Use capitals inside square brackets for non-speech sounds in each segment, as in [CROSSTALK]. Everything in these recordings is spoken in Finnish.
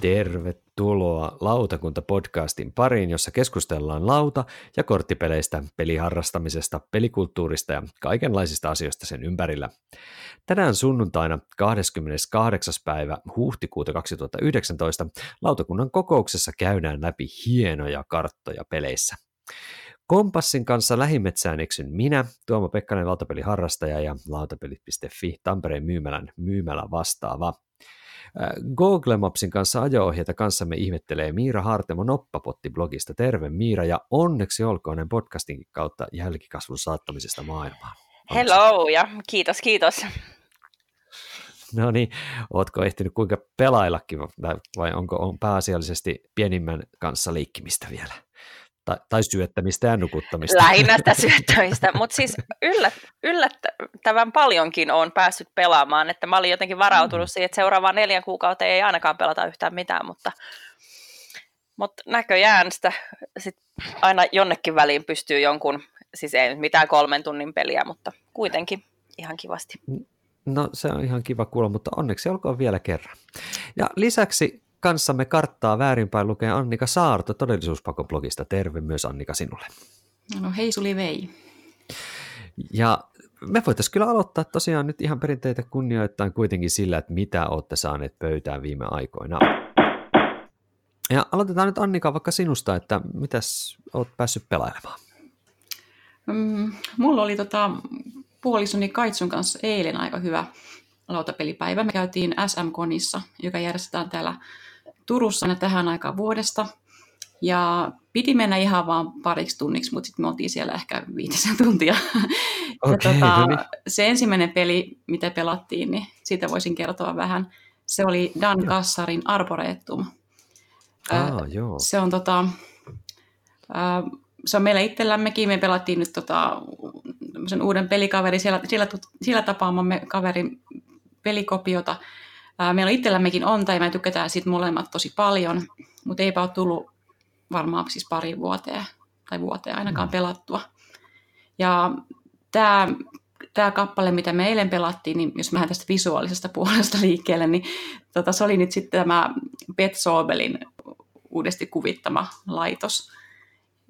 Tervetuloa Lautakunta-podcastin pariin, jossa keskustellaan lauta- ja korttipeleistä, peliharrastamisesta, pelikulttuurista ja kaikenlaisista asioista sen ympärillä. Tänään sunnuntaina 28. päivä huhtikuuta 2019 lautakunnan kokouksessa käydään läpi hienoja karttoja peleissä. Kompassin kanssa lähimetsään eksyn minä, Tuomo Pekkanen, lautapeliharrastaja ja lautapelit.fi Tampereen myymälän myymälä vastaava. Google Mapsin kanssa ajo-ohjeita kanssamme ihmettelee Miira Hartemo Noppapotti-blogista. Terve Miira ja onneksi olkoon podcastinkin kautta jälkikasvun saattamisesta maailmaan. Hello ja kiitos, kiitos. No niin, ootko ehtinyt kuinka pelaillakin vai onko on pääasiallisesti pienimmän kanssa leikkimistä vielä? Tai, tai syöttämistä ja nukuttamista. Lähinnä sitä [LAUGHS] syöttämistä, mutta siis yllät, yllättävän paljonkin on päässyt pelaamaan, että mä olin jotenkin varautunut mm. siihen, että seuraavaan neljän kuukauteen ei ainakaan pelata yhtään mitään, mutta, mutta näköjään sitä sit aina jonnekin väliin pystyy jonkun, siis ei nyt mitään kolmen tunnin peliä, mutta kuitenkin ihan kivasti. No se on ihan kiva kuulla, mutta onneksi olkoon vielä kerran. Ja lisäksi kanssamme karttaa väärinpäin lukee Annika Saarto todellisuuspakoblogista. Terve myös Annika sinulle. No hei Suli vei. Ja me voitaisiin kyllä aloittaa tosiaan nyt ihan perinteitä kunnioittain kuitenkin sillä, että mitä olette saaneet pöytään viime aikoina. Ja aloitetaan nyt Annika vaikka sinusta, että mitäs olet päässyt pelailemaan? Mm, mulla oli tota, puolisoni Kaitsun kanssa eilen aika hyvä lautapelipäivä. Me käytiin SM-konissa, joka järjestetään täällä Turussa aina tähän aikaan vuodesta. Ja piti mennä ihan vaan pariksi tunniksi, mutta sitten me oltiin siellä ehkä viitisen tuntia. Okay, ja tota, no niin. Se ensimmäinen peli, mitä pelattiin, niin siitä voisin kertoa vähän. Se oli Dan Kassarin Arboretum. Ah, joo. Se on, tota, se on meillä itsellämmekin. Me pelattiin nyt tota, uuden pelikaveri, siellä, siellä, siellä tapaamamme kaverin pelikopiota – Meillä itsellämmekin on, tai me tykätään siitä molemmat tosi paljon, mutta eipä ole tullut varmaan siis pari vuoteen, tai vuoteen ainakaan mm. pelattua. Ja tämä, tämä kappale, mitä me eilen pelattiin, niin jos mä tästä visuaalisesta [LAUGHS] puolesta liikkeelle, niin tota, se oli nyt sitten tämä Pet Sobelin uudesti kuvittama laitos.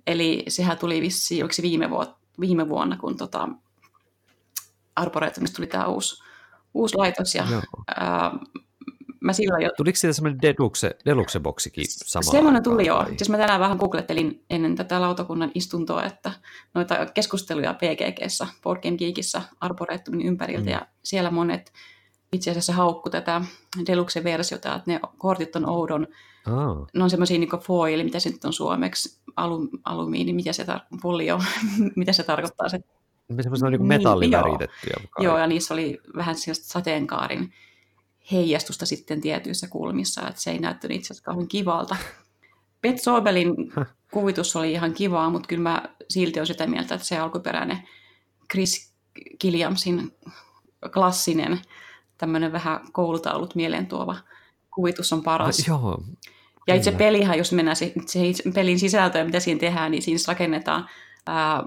Eli sehän tuli vissiin, viime, vuot, viime vuonna, kun tota, Arboretumista tuli tämä uusi uusi laitos ja ää, mä silloin jo... Tuliko siitä semmoinen deluxe, deluxe-boksikin samalla Semmoinen tuli jo. Siis mä tänään vähän googlettelin ennen tätä lautakunnan istuntoa, että noita keskusteluja PGGssä, Board Game Geekissä, Arboretumin ympäriltä, mm. ja siellä monet itse asiassa haukku tätä deluxe-versiota, että ne kortit on oudon. Oh. Ne on semmoisia niin foil, mitä se nyt on suomeksi, Alu, alumiini, mitä se, tar- polio, [LAUGHS] mitä se tarkoittaa se semmoisia niin metalliväritettyjä. Joo. joo, ja niissä oli vähän sellaista sateenkaarin heijastusta sitten tietyissä kulmissa, että se ei näyttänyt itse asiassa kauhean kivalta. [LAUGHS] Pet Sobelin kuvitus oli ihan kivaa, mutta kyllä mä silti olen sitä mieltä, että se alkuperäinen Chris Killiamsin klassinen tämmöinen vähän koulutaulut mieleen tuova kuvitus on paras. No, joo. Ja itse pelihän, jos mennään se, se pelin sisältöön, mitä siinä tehdään, niin siinä rakennetaan ää,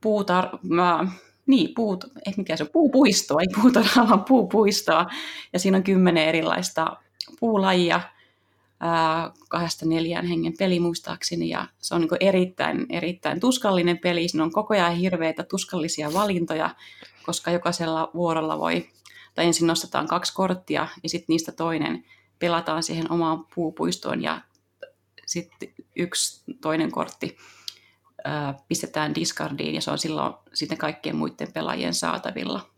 puutar, mä, niin, puut, ei mikä se on, puupuistoa, ei puutarhaa, vaan [LAUGHS] puupuistoa. Ja siinä on kymmenen erilaista puulajia, ää, kahdesta neljään hengen peli muistaakseni, ja se on niin erittäin, erittäin tuskallinen peli. Siinä on koko ajan hirveitä tuskallisia valintoja, koska jokaisella vuorolla voi, tai ensin nostetaan kaksi korttia, ja sitten niistä toinen pelataan siihen omaan puupuistoon, ja sitten yksi toinen kortti pistetään discardiin ja se on silloin sitten kaikkien muiden pelaajien saatavilla.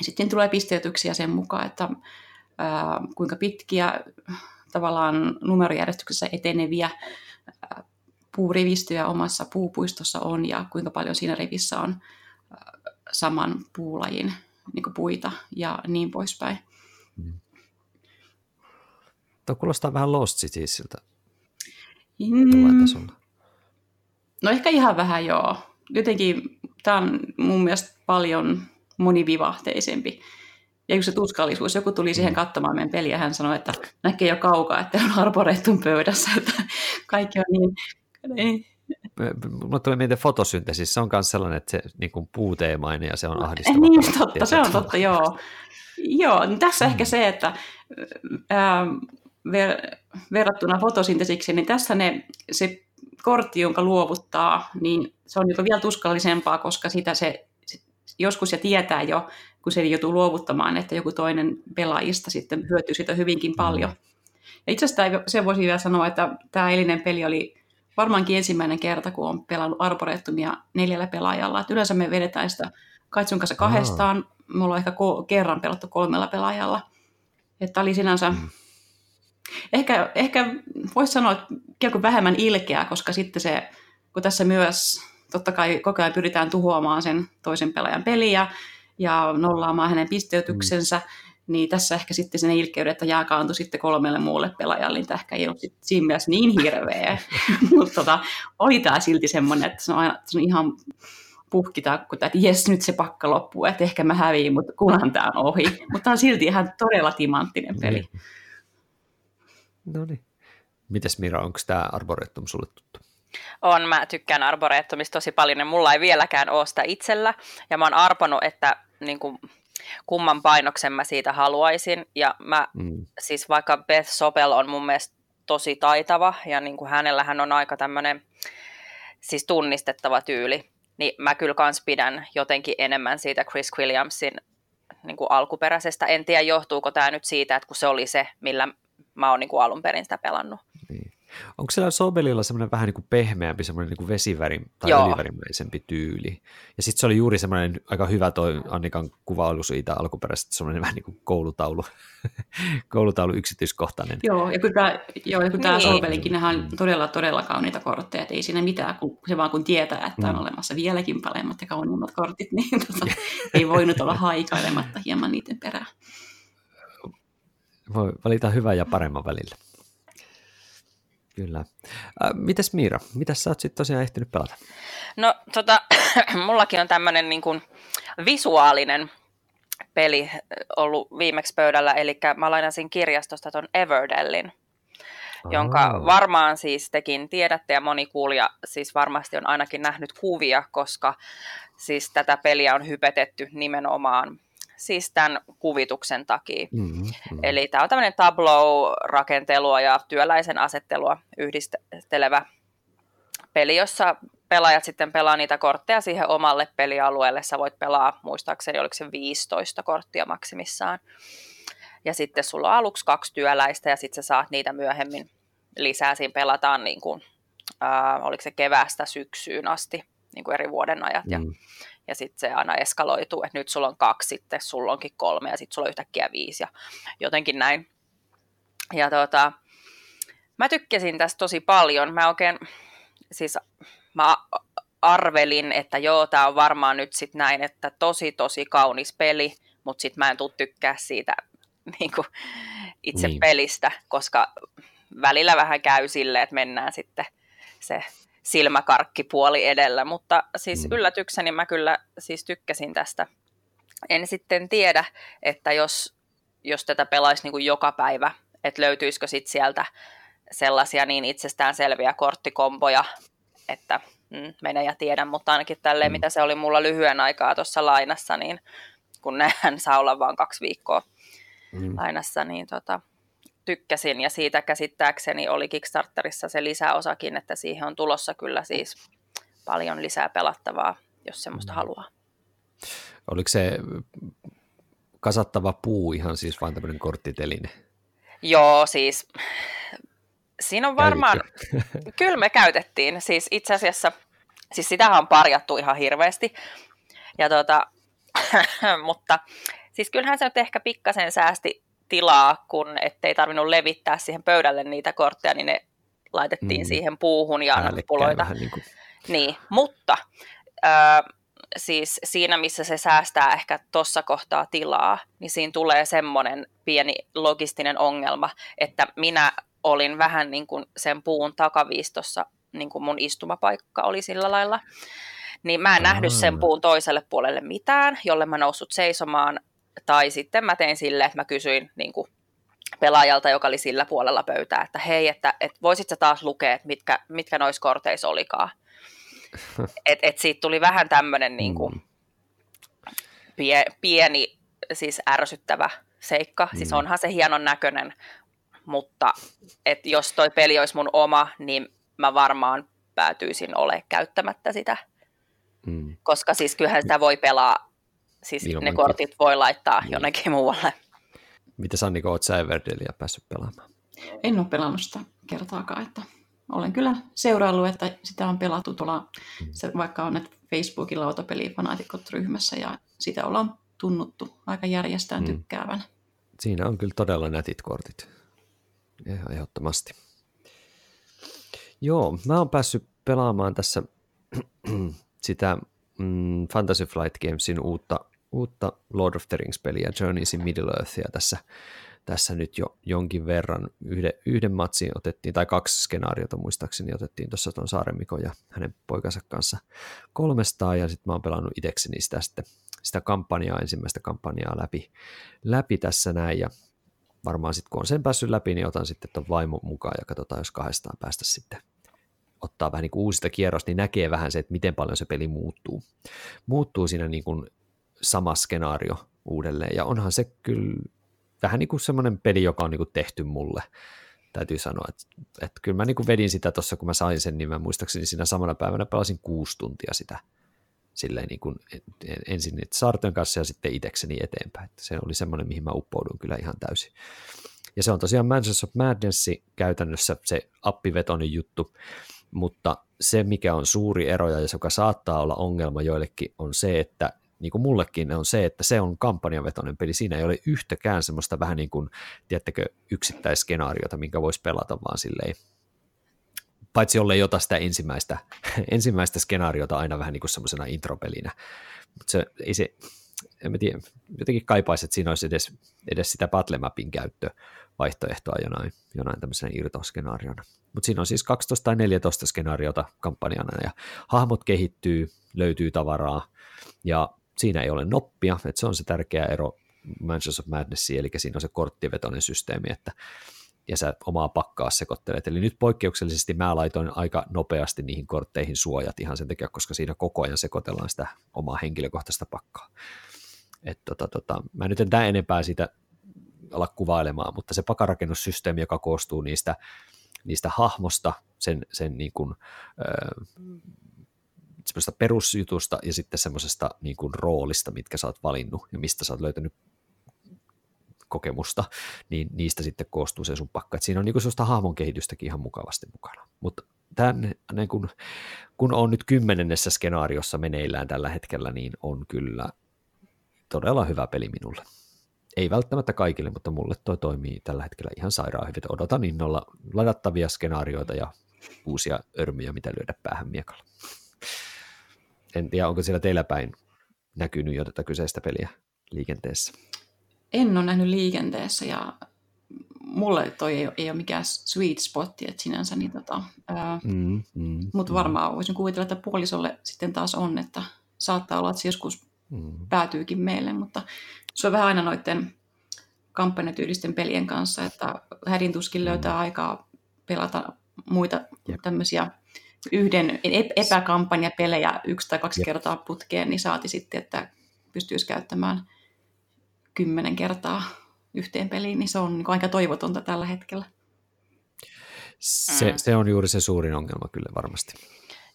Sitten tulee pisteytyksiä sen mukaan, että ää, kuinka pitkiä tavallaan numerojärjestyksessä eteneviä ää, puurivistöjä omassa puupuistossa on ja kuinka paljon siinä rivissä on saman puulajin niin puita ja niin poispäin. Mm. Tuo kuulostaa vähän Lost Citiesiltä. Mm, No ehkä ihan vähän joo. Jotenkin tämä on mun mielestä paljon monivivahteisempi. Ja just se tuskallisuus, joku tuli siihen mm. katsomaan meidän peliä hän sanoi, että näkee jo kaukaa, että on arboreettun pöydässä, että kaikki on niin... niin. Mulle tuli mieleen fotosyntesis, se on myös sellainen, että se niin kuin puuteemainen ja se on ahdistava. Niin, totta, se on totta, joo. Joo, niin tässä mm. ehkä se, että ää, ver- verrattuna fotosyntesikseen, niin tässä ne, se kortti, jonka luovuttaa, niin se on jopa vielä tuskallisempaa, koska sitä se, joskus ja tietää jo, kun se joutuu luovuttamaan, että joku toinen pelaajista sitten hyötyy sitä hyvinkin paljon. Ja itse asiassa se voisi vielä sanoa, että tämä elinen peli oli varmaankin ensimmäinen kerta, kun on pelannut Arboretumia neljällä pelaajalla. Et yleensä me vedetään sitä Kaitsun kanssa kahdestaan. Aa. Mulla on ehkä ko- kerran pelattu kolmella pelaajalla. Että oli sinänsä... Mm. Ehkä, ehkä voisi sanoa, että vähemmän ilkeä, koska sitten se, kun tässä myös totta kai koko ajan pyritään tuhoamaan sen toisen pelaajan peliä ja nollaamaan hänen pisteytyksensä, mm niin tässä ehkä sitten sen ilkeyden, että jaakaantui sitten kolmelle muulle pelaajalle, niin tämä ehkä ei ollut siinä mielessä niin hirveä, [LAUGHS] mutta tota, oli tämä silti semmoinen, että se on, aina, se on ihan puhkitakku, että jes, nyt se pakka loppuu, että ehkä mä häviin, mutta kunhan tämä on ohi. Mutta tämä on silti ihan todella timanttinen peli. Niin. No niin. Mites Mira, onko tämä Arboretum sulle tuttu? On, mä tykkään Arboretumista tosi paljon ja mulla ei vieläkään ole sitä itsellä. Ja mä oon arponut, että niin kuin, kumman painoksen mä siitä haluaisin. Ja mä, mm. siis vaikka Beth Sopel on mun mielestä tosi taitava ja niin kuin hänellähän on aika tämmöinen siis tunnistettava tyyli, niin mä kyllä kans pidän jotenkin enemmän siitä Chris Williamsin niin kuin alkuperäisestä. En tiedä, johtuuko tämä nyt siitä, että kun se oli se, millä mä oon niin kuin alun perin sitä pelannut. Niin. Onko siellä Sobelilla semmoinen vähän niin kuin pehmeämpi, semmoinen niin kuin vesivärin tai Joo. öljyvärimäisempi tyyli? Ja sitten se oli juuri semmoinen aika hyvä toi Annikan kuvailu siitä alkuperäisestä, semmoinen vähän niin kuin koulutaulu, [LAUGHS] koulutaulu yksityiskohtainen. Joo, ja kun tämä, joo, ja kun tämä niin. Sobelinkin, nehän on todella, todella kauniita kortteja, että ei siinä mitään, kun se vaan kun tietää, että on mm. olemassa vieläkin paremmat ja kauniimmat kortit, [LAUGHS] niin tota, ei voinut olla haikailematta hieman niiden perään. Voi valita hyvän ja paremman välillä. Kyllä. Äh, mitäs Miira, mitä sä oot sitten tosiaan ehtinyt pelata? No tota, [CLEARS THROAT] mullakin on tämmöinen niin kuin visuaalinen peli ollut viimeksi pöydällä, eli mä lainasin kirjastosta ton Everdellin, oh. jonka varmaan siis tekin tiedätte ja moni kuulija siis varmasti on ainakin nähnyt kuvia, koska siis tätä peliä on hypetetty nimenomaan siis tämän kuvituksen takia. Mm-hmm, mm-hmm. Eli tämä on tämmöinen tableau-rakentelua ja työläisen asettelua yhdistelevä peli, jossa pelaajat sitten pelaa niitä kortteja siihen omalle pelialueelle. Sä voit pelaa, muistaakseni oliko se 15 korttia maksimissaan. Ja sitten sulla on aluksi kaksi työläistä ja sitten sä saat niitä myöhemmin lisää. Siinä pelataan niin kuin, äh, oliko se keväästä syksyyn asti niin kuin eri vuoden ajat. Mm. Ja ja sitten se aina eskaloituu, että nyt sulla on kaksi, sitten sulla onkin kolme ja sitten sulla on yhtäkkiä viisi ja jotenkin näin. Ja tota, mä tykkäsin tästä tosi paljon. Mä oikein, siis mä arvelin, että joo, tää on varmaan nyt sitten näin, että tosi tosi kaunis peli, mutta sitten mä en tule tykkää siitä [LAUGHS] niin kuin itse niin. pelistä, koska välillä vähän käy silleen, että mennään sitten se silmäkarkkipuoli edellä, mutta siis mm. yllätykseni mä kyllä siis tykkäsin tästä. En sitten tiedä, että jos, jos tätä pelaisi niin kuin joka päivä, että löytyisikö sitten sieltä sellaisia niin itsestään selviä korttikomboja, että mm, mene ja tiedä, mutta ainakin tälleen, mm. mitä se oli mulla lyhyen aikaa tuossa lainassa, niin kun nehän saa olla vain kaksi viikkoa mm. lainassa, niin tota, tykkäsin ja siitä käsittääkseni oli Kickstarterissa se lisäosakin, että siihen on tulossa kyllä siis paljon lisää pelattavaa, jos semmoista mm. haluaa. Oliko se kasattava puu ihan siis vain tämmöinen korttiteline? Joo, siis siinä on varmaan, kyllä me käytettiin, siis itse asiassa, siis sitähän on parjattu ihan hirveästi, ja tota, [LAUGHS] mutta siis kyllähän se nyt ehkä pikkasen säästi tilaa, kun ettei tarvinnut levittää siihen pöydälle niitä kortteja, niin ne laitettiin mm. siihen puuhun ja nappuloita. Niin, kuin... niin, mutta äh, siis siinä, missä se säästää ehkä tuossa kohtaa tilaa, niin siinä tulee semmoinen pieni logistinen ongelma, että minä olin vähän niin kuin sen puun takaviistossa, niin kuin mun istumapaikka oli sillä lailla. Niin mä en nähnyt sen puun toiselle puolelle mitään, jolle mä noussut seisomaan tai sitten mä tein sille, että mä kysyin niin kuin pelaajalta, joka oli sillä puolella pöytää, että hei, että, että voisit sä taas lukea, että mitkä, mitkä noissa korteissa olikaan. [LAUGHS] Et, et siitä tuli vähän tämmöinen niin kuin, pie, pieni, siis ärsyttävä seikka. Siis mm. Siis onhan se hienon näköinen, mutta et jos toi peli olisi mun oma, niin mä varmaan päätyisin ole käyttämättä sitä. Mm. Koska siis kyllähän sitä voi pelaa, siis Ilmankin. ne kortit voi laittaa niin. jonnekin muualle. Mitä Sanniko, oot sä Everdelia päässyt pelaamaan? En ole pelannut sitä kertaakaan, että olen kyllä seuraillut, että sitä on pelattu tuolla, mm. se, vaikka on että Facebookin lautapelifanaatikot ryhmässä ja sitä ollaan tunnuttu aika järjestään mm. tykkäävän. Siinä on kyllä todella nätit kortit. Ihan ehdottomasti. Joo, mä oon päässyt pelaamaan tässä [CLEARS THROAT] sitä mm, Fantasy Flight Gamesin uutta, uutta Lord of the Rings-peliä, Journeys in Middle Earthia tässä, tässä nyt jo jonkin verran. Yhden, yhden matsin otettiin, tai kaksi skenaariota muistaakseni otettiin tuossa tuon Saaremikon ja hänen poikansa kanssa kolmestaan, ja sitten mä oon pelannut itsekseni sitä, sitten, sitä kampanjaa, ensimmäistä kampanjaa läpi, läpi tässä näin, ja varmaan sitten kun on sen päässyt läpi, niin otan sitten tuon vaimon mukaan ja katsotaan, jos kahdestaan päästä sitten ottaa vähän niin kuin uusista kierrosta, niin näkee vähän se, että miten paljon se peli muuttuu. Muuttuu siinä niin kuin sama skenaario uudelleen, ja onhan se kyllä vähän niin kuin semmoinen peli, joka on niin kuin tehty mulle. Täytyy sanoa, että, että kyllä mä niin kuin vedin sitä tuossa, kun mä sain sen, niin mä muistaakseni siinä samana päivänä pelasin kuusi tuntia sitä silleen niin kuin ensin Sarten kanssa ja sitten itekseni eteenpäin. Että se oli semmoinen, mihin mä uppoudun kyllä ihan täysin. Ja se on tosiaan Mansions of Madness käytännössä se appivetoinen juttu, mutta se, mikä on suuri ero ja joka saattaa olla ongelma joillekin, on se, että niin kuin mullekin on se, että se on kampanjavetoinen peli. Siinä ei ole yhtäkään semmoista vähän niin kuin, tiedättekö, yksittäisskenaariota, minkä voisi pelata vaan silleen paitsi ei ota sitä ensimmäistä, [LAUGHS] ensimmäistä skenaariota aina vähän niin kuin semmoisena intropelinä. Mutta se, ei se, en mä tiedä, jotenkin kaipaisi, että siinä olisi edes, edes sitä Battlemapin käyttö vaihtoehtoa jonain, jonain tämmöisenä irtoskenaariona. Mutta siinä on siis 12 tai 14 skenaariota kampanjana ja hahmot kehittyy, löytyy tavaraa ja siinä ei ole noppia, että se on se tärkeä ero Mansions of Madnessiin, eli siinä on se korttivetoinen systeemi, että ja sä omaa pakkaa sekoittelet. Eli nyt poikkeuksellisesti mä laitoin aika nopeasti niihin kortteihin suojat ihan sen takia, koska siinä koko ajan sekoitellaan sitä omaa henkilökohtaista pakkaa. Et tota, tota, mä nyt en tämän enempää sitä ala kuvailemaan, mutta se pakarakennussysteemi, joka koostuu niistä, niistä hahmosta, sen, sen niin kuin, öö, perusjutusta ja sitten semmoisesta niin kuin roolista, mitkä sä oot valinnut ja mistä sä oot löytänyt kokemusta, niin niistä sitten koostuu se sun pakka. Et siinä on niinku sellaista hahmon kehitystäkin ihan mukavasti mukana. Mutta niin kun, kun on nyt kymmenennessä skenaariossa meneillään tällä hetkellä, niin on kyllä todella hyvä peli minulle. Ei välttämättä kaikille, mutta mulle toi toimii tällä hetkellä ihan sairaan hyvin. Odotan innolla ladattavia skenaarioita ja uusia örmyjä, mitä lyödä päähän miekalla. En tiedä, onko siellä teillä päin näkynyt jo tätä kyseistä peliä liikenteessä en ole nähnyt liikenteessä ja mulle toi ei, ei ole mikään sweet spotti, että sinänsä, niin tota, mm, mm, mutta varmaan mm. voisin kuvitella, että puolisolle sitten taas on, että saattaa olla, että se joskus mm. päätyykin meille, mutta se on vähän aina noiden kampanjatyylisten pelien kanssa, että hädin tuskin löytää mm. aikaa pelata muita Jep. tämmöisiä yhden epäkampanjapelejä yksi tai kaksi Jep. kertaa putkeen, niin saati sitten, että pystyisi käyttämään – kymmenen kertaa yhteen peliin, niin se on niin aika toivotonta tällä hetkellä. Se, mm. se on juuri se suurin ongelma kyllä varmasti.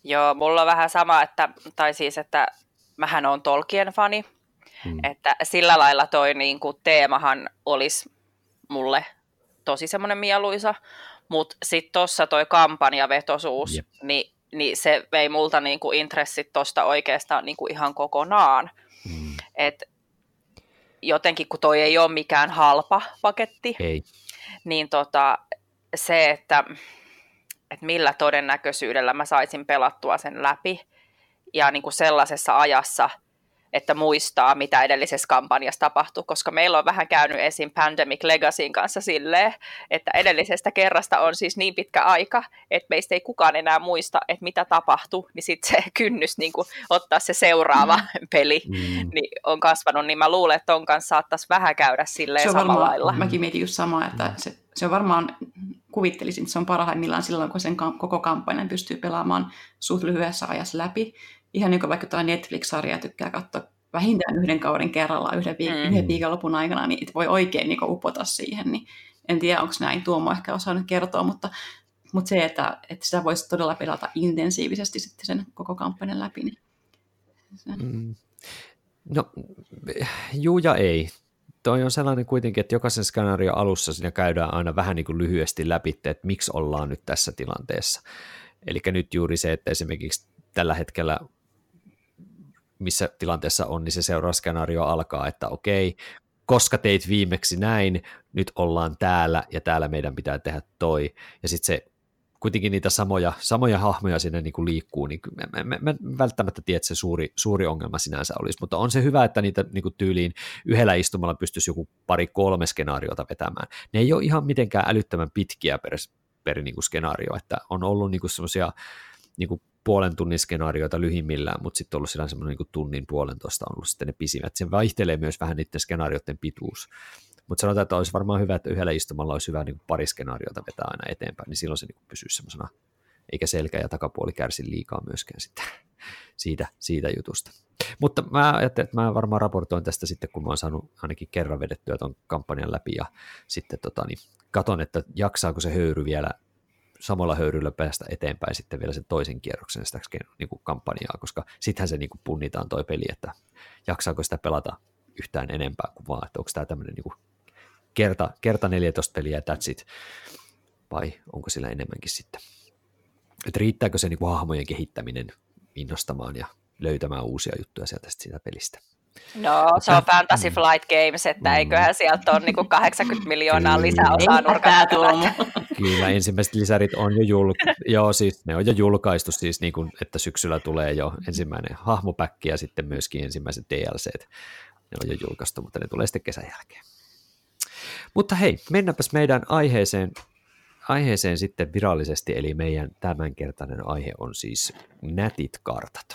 Joo, mulla on vähän sama, että, tai siis, että mähän on Tolkien fani, mm. että sillä lailla toi niin kuin, teemahan olisi mulle tosi semmoinen mieluisa, mutta sitten tuossa toi kampanjavetosuus, yep. niin, niin se vei multa niin kuin intressit tuosta oikeastaan niin kuin ihan kokonaan. Mm. Et jotenkin, kun toi ei ole mikään halpa paketti, ei. niin tota, se, että, että millä todennäköisyydellä mä saisin pelattua sen läpi ja niin kuin sellaisessa ajassa – että muistaa, mitä edellisessä kampanjassa tapahtui, koska meillä on vähän käynyt esim. Pandemic Legacyn kanssa silleen, että edellisestä kerrasta on siis niin pitkä aika, että meistä ei kukaan enää muista, että mitä tapahtui, niin sitten se [LAUGHS] kynnys niin kuin, ottaa se seuraava mm. peli mm. Niin on kasvanut, niin mä luulen, että ton kanssa saattaisi vähän käydä silleen se on samalla lailla. Mäkin mietin just samaa, että se, se on varmaan kuvittelisin, että se on parhaimmillaan silloin, kun sen koko kampanjan pystyy pelaamaan suht lyhyessä ajassa läpi, ihan niin kuin vaikka tuo Netflix-sarja tykkää katsoa vähintään yhden kauden kerrallaan yhden, viik- mm. yhden viikonlopun aikana, niin voi oikein niin upota siihen, niin En tiedä, onko näin, Tuomo ehkä osaa nyt kertoa, mutta, mutta se, että, että sitä voisi todella pelata intensiivisesti sitten sen koko kampanjan läpi. Niin mm. No, juu ja ei. Toi on sellainen kuitenkin, että jokaisen skenaario alussa siinä käydään aina vähän niin kuin lyhyesti läpi, että miksi ollaan nyt tässä tilanteessa. Eli nyt juuri se, että esimerkiksi tällä hetkellä missä tilanteessa on, niin se seuraava skenaario alkaa, että okei, koska teit viimeksi näin, nyt ollaan täällä ja täällä meidän pitää tehdä toi. Ja sitten se kuitenkin niitä samoja, samoja hahmoja sinne niin kuin liikkuu, niin mä, mä, mä välttämättä tiedä, että se suuri, suuri ongelma sinänsä olisi, mutta on se hyvä, että niitä niin kuin tyyliin yhdellä istumalla pystyisi joku pari kolme skenaariota vetämään. Ne ei ole ihan mitenkään älyttömän pitkiä per, per niin kuin skenaario, että on ollut niin semmoisia niin puolen tunnin skenaarioita lyhimmillään, mutta sitten ollut siellä semmoinen niin tunnin puolentoista on ollut sitten ne pisimmät. Se vaihtelee myös vähän niiden skenaarioiden pituus. Mutta sanotaan, että olisi varmaan hyvä, että yhdellä istumalla olisi hyvä niin kuin pari skenaariota vetää aina eteenpäin, niin silloin se niin pysyy semmoisena, eikä selkä ja takapuoli kärsi liikaa myöskään sitten siitä, siitä jutusta. Mutta mä ajattelin, että mä varmaan raportoin tästä sitten, kun mä oon saanut ainakin kerran vedettyä tuon kampanjan läpi ja sitten tota, niin katon, että jaksaako se höyry vielä samalla höyryllä päästä eteenpäin sitten vielä sen toisen kierroksen sitä niin kuin kampanjaa, koska sittenhän se niin kuin punnitaan toi peli, että jaksaako sitä pelata yhtään enempää kuin vaan, että onko tämä tämmöinen niin kerta, kerta 14 peliä that's it, vai onko sillä enemmänkin sitten. Että riittääkö se niin kuin hahmojen kehittäminen innostamaan ja löytämään uusia juttuja sieltä siitä pelistä. No, se on Fantasy. Flight Games, että mm. eiköhän sieltä ole niin 80 miljoonaa lisäosaa nurkalla. Kyllä, ensimmäiset lisärit on jo, julk- Joo, siis, ne on jo julkaistu, siis niin kuin, että syksyllä tulee jo ensimmäinen hahmopäkki ja sitten myöskin ensimmäiset DLCt. Ne on jo julkaistu, mutta ne tulee sitten kesän jälkeen. Mutta hei, mennäpäs meidän aiheeseen, aiheeseen sitten virallisesti, eli meidän tämänkertainen aihe on siis nätit kartat.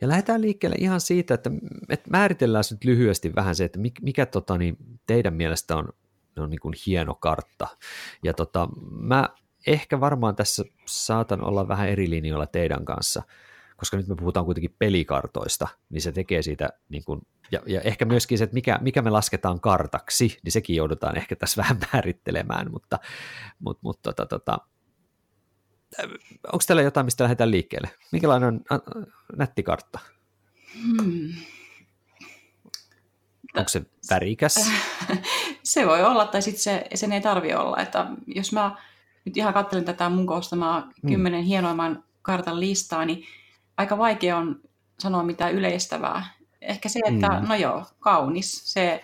Ja lähdetään liikkeelle ihan siitä, että, että määritellään nyt lyhyesti vähän se, että mikä, tota, niin teidän mielestä on, on niin kuin hieno kartta. Ja tota, mä ehkä varmaan tässä saatan olla vähän eri linjoilla teidän kanssa, koska nyt me puhutaan kuitenkin pelikartoista, niin se tekee siitä, niin kuin, ja, ja ehkä myöskin se, että mikä, mikä me lasketaan kartaksi, niin sekin joudutaan ehkä tässä vähän [LAUGHS] määrittelemään, mutta, mutta, mutta tota, tota, onko teillä jotain, mistä lähdetään liikkeelle? Minkälainen on nätti kartta? Hmm. Onko se värikäs? [LAUGHS] se voi olla, tai sitten se, sen ei tarvi olla. Että jos mä nyt ihan katselen tätä mun koostamaa hmm. kymmenen hienoimman kartan listaa, niin aika vaikea on sanoa mitään yleistävää. Ehkä se, että hmm. no joo, kaunis. Se,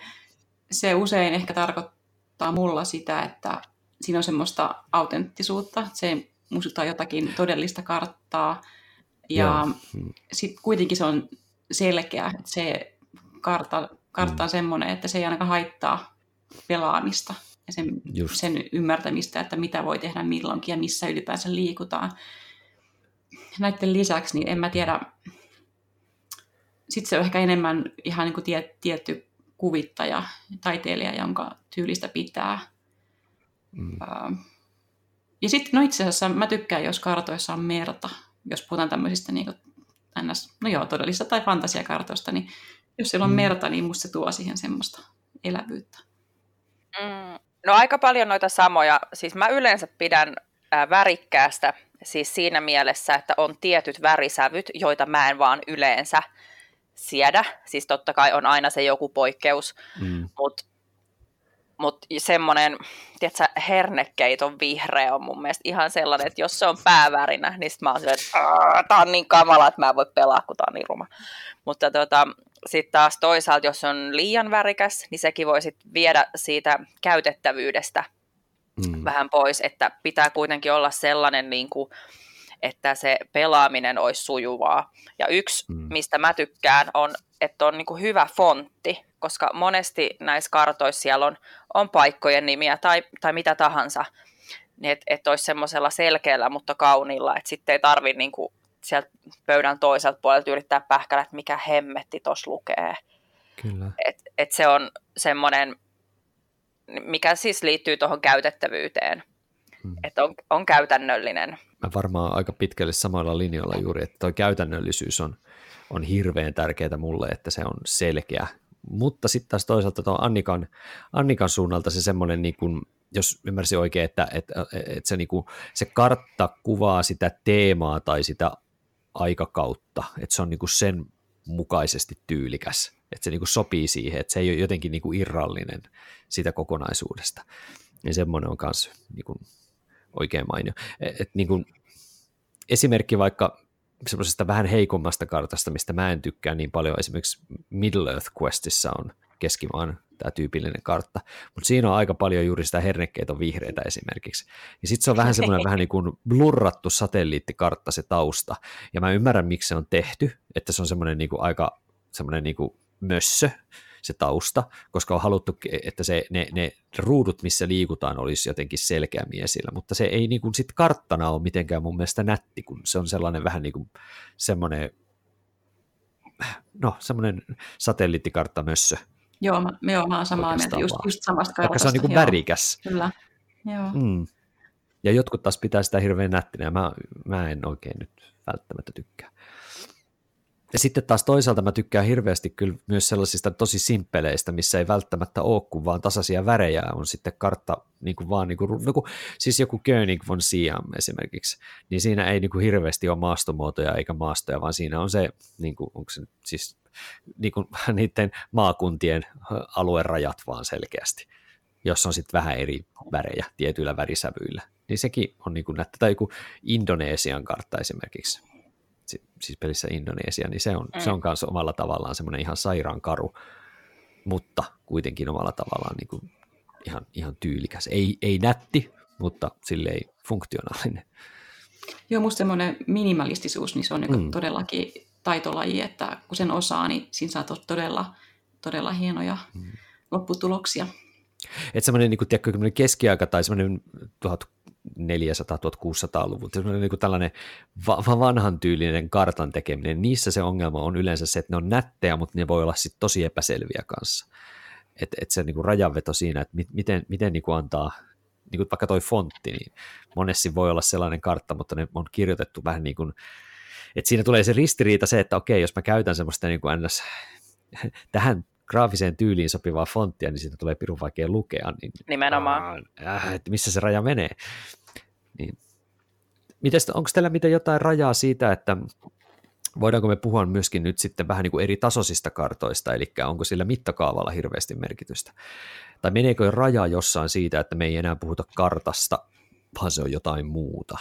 se usein ehkä tarkoittaa mulla sitä, että siinä on semmoista autenttisuutta. Se muistuttaa jotakin todellista karttaa. Ja sitten kuitenkin se on selkeä, että se kartta, kartta on mm. semmoinen, että se ei ainakaan haittaa pelaamista ja sen, sen ymmärtämistä, että mitä voi tehdä milloinkin ja missä ylipäänsä liikutaan. Näiden lisäksi, niin en mä tiedä, sitten se on ehkä enemmän ihan niin kuin tie, tietty kuvittaja, taiteilija, jonka tyylistä pitää. Mm. Uh, ja sitten no itse asiassa mä tykkään, jos kartoissa on merta, jos puhutaan tämmöisistä niin kuin, ns, no joo, todellisista tai fantasiakartoista, niin jos siellä on mm. merta, niin musta se tuo siihen semmoista elävyyttä. Mm, no aika paljon noita samoja, siis mä yleensä pidän äh, värikkäästä, siis siinä mielessä, että on tietyt värisävyt, joita mä en vaan yleensä siedä, siis totta kai on aina se joku poikkeus, mm. mutta mutta semmoinen, tiedätkö, hernekeiton vihreä on mun mielestä ihan sellainen, että jos se on päävärinä, niin sit mä oon silleen, että tää on niin kamala, että mä en voi pelaa, kun tää on niin ruma. Mutta tota, sitten taas toisaalta, jos on liian värikäs, niin sekin voi sit viedä siitä käytettävyydestä mm. vähän pois, että pitää kuitenkin olla sellainen, niin kuin, että se pelaaminen olisi sujuvaa. Ja yksi, mm. mistä mä tykkään, on, että on niin kuin hyvä fontti, koska monesti näissä kartoissa siellä on, on paikkojen nimiä tai, tai mitä tahansa, niin että et olisi semmoisella selkeällä, mutta kauniilla, että sitten ei tarvitse niin sieltä pöydän toiselta puolelta yrittää pähkällä, että mikä hemmetti tuossa lukee. Kyllä. Et, et se on semmoinen, mikä siis liittyy tuohon käytettävyyteen, hmm. että on, on käytännöllinen. Mä varmaan aika pitkälle samalla linjalla juuri, että tuo käytännöllisyys on, on hirveän tärkeää mulle, että se on selkeä mutta sitten taas toisaalta tuon Annikan, Annikan suunnalta se semmoinen, niin kuin, jos ymmärsin oikein, että, että, että se, niin kuin, se kartta kuvaa sitä teemaa tai sitä aikakautta, että se on niin kuin sen mukaisesti tyylikäs, että se niin kuin sopii siihen, että se ei ole jotenkin niin kuin irrallinen siitä kokonaisuudesta. Ja semmoinen on myös niin kuin oikein mainio. Et, et niin kuin, esimerkki vaikka semmoisesta vähän heikommasta kartasta, mistä mä en tykkää niin paljon, esimerkiksi Middle Earth Questissa on keskimaan tämä tyypillinen kartta, mutta siinä on aika paljon juuri sitä hernekkeitä vihreitä esimerkiksi. Ja sitten se on vähän semmoinen vähän niin kuin blurrattu satelliittikartta se tausta, ja mä ymmärrän, miksi se on tehty, että se on semmoinen niin kuin aika semmoinen niin kuin mössö, se tausta, koska on haluttu, että se, ne, ne ruudut, missä liikutaan, olisi jotenkin selkeämmin esillä, mutta se ei niin kuin sit karttana ole mitenkään mun mielestä nätti, kun se on sellainen vähän niin kuin semmoinen, no semmoinen satelliittikartta mössö. Joo, mä, joo, mä oon samaa mieltä, just, just samasta kartasta. Vaikka se on niin kuin joo. värikäs. Kyllä, joo. Mm. Ja jotkut taas pitää sitä hirveän nättinä, ja mä, mä en oikein nyt välttämättä tykkää. Ja sitten taas toisaalta mä tykkään hirveästi kyllä myös sellaisista tosi simppeleistä, missä ei välttämättä ole kuin vaan tasaisia värejä, on sitten kartta niin kuin vaan, niin kuin, niin kuin, siis joku König von Siam esimerkiksi, niin siinä ei niin kuin hirveästi ole maastomuotoja eikä maastoja, vaan siinä on se, niin kuin, onko se siis [LAUGHS] niin kuin, niiden maakuntien aluerajat vaan selkeästi, jos on sitten vähän eri värejä tietyillä värisävyillä. Niin sekin on niin kuin tai joku Indonesian kartta esimerkiksi, siis pelissä Indonesia, niin se on, mm. se on myös omalla tavallaan semmoinen ihan sairaan karu, mutta kuitenkin omalla tavallaan niin kuin ihan, ihan tyylikäs. Ei, ei nätti, mutta sille ei funktionaalinen. Joo, musta semmoinen minimalistisuus, niin se on niin mm. todellakin taitolaji, että kun sen osaa, niin siinä saa todella, todella hienoja mm. lopputuloksia. Että semmoinen niin kuin, tiedätkö, keskiaika tai semmoinen 1400-1600-luvut, niin tällainen va- vanhan tyylinen kartan tekeminen, niissä se ongelma on yleensä se, että ne on nättejä, mutta ne voi olla sitten tosi epäselviä kanssa. Että et se niin kuin rajanveto siinä, että mi- miten, miten niin kuin antaa, niin kuin vaikka toi fontti, niin monesti voi olla sellainen kartta, mutta ne on kirjoitettu vähän niin kuin, että siinä tulee se ristiriita se, että okei, jos mä käytän semmoista niin kuin ns, tähän graafiseen tyyliin sopivaa fonttia, niin siitä tulee pirun vaikea lukea. Niin, Nimenomaan. Äh, että missä se raja menee. Niin. Mites, onko teillä mitä jotain rajaa siitä, että voidaanko me puhua myöskin nyt sitten vähän niin kuin eri tasoisista kartoista, eli onko sillä mittakaavalla hirveästi merkitystä? Tai meneekö raja jossain siitä, että me ei enää puhuta kartasta, vaan se on jotain muuta?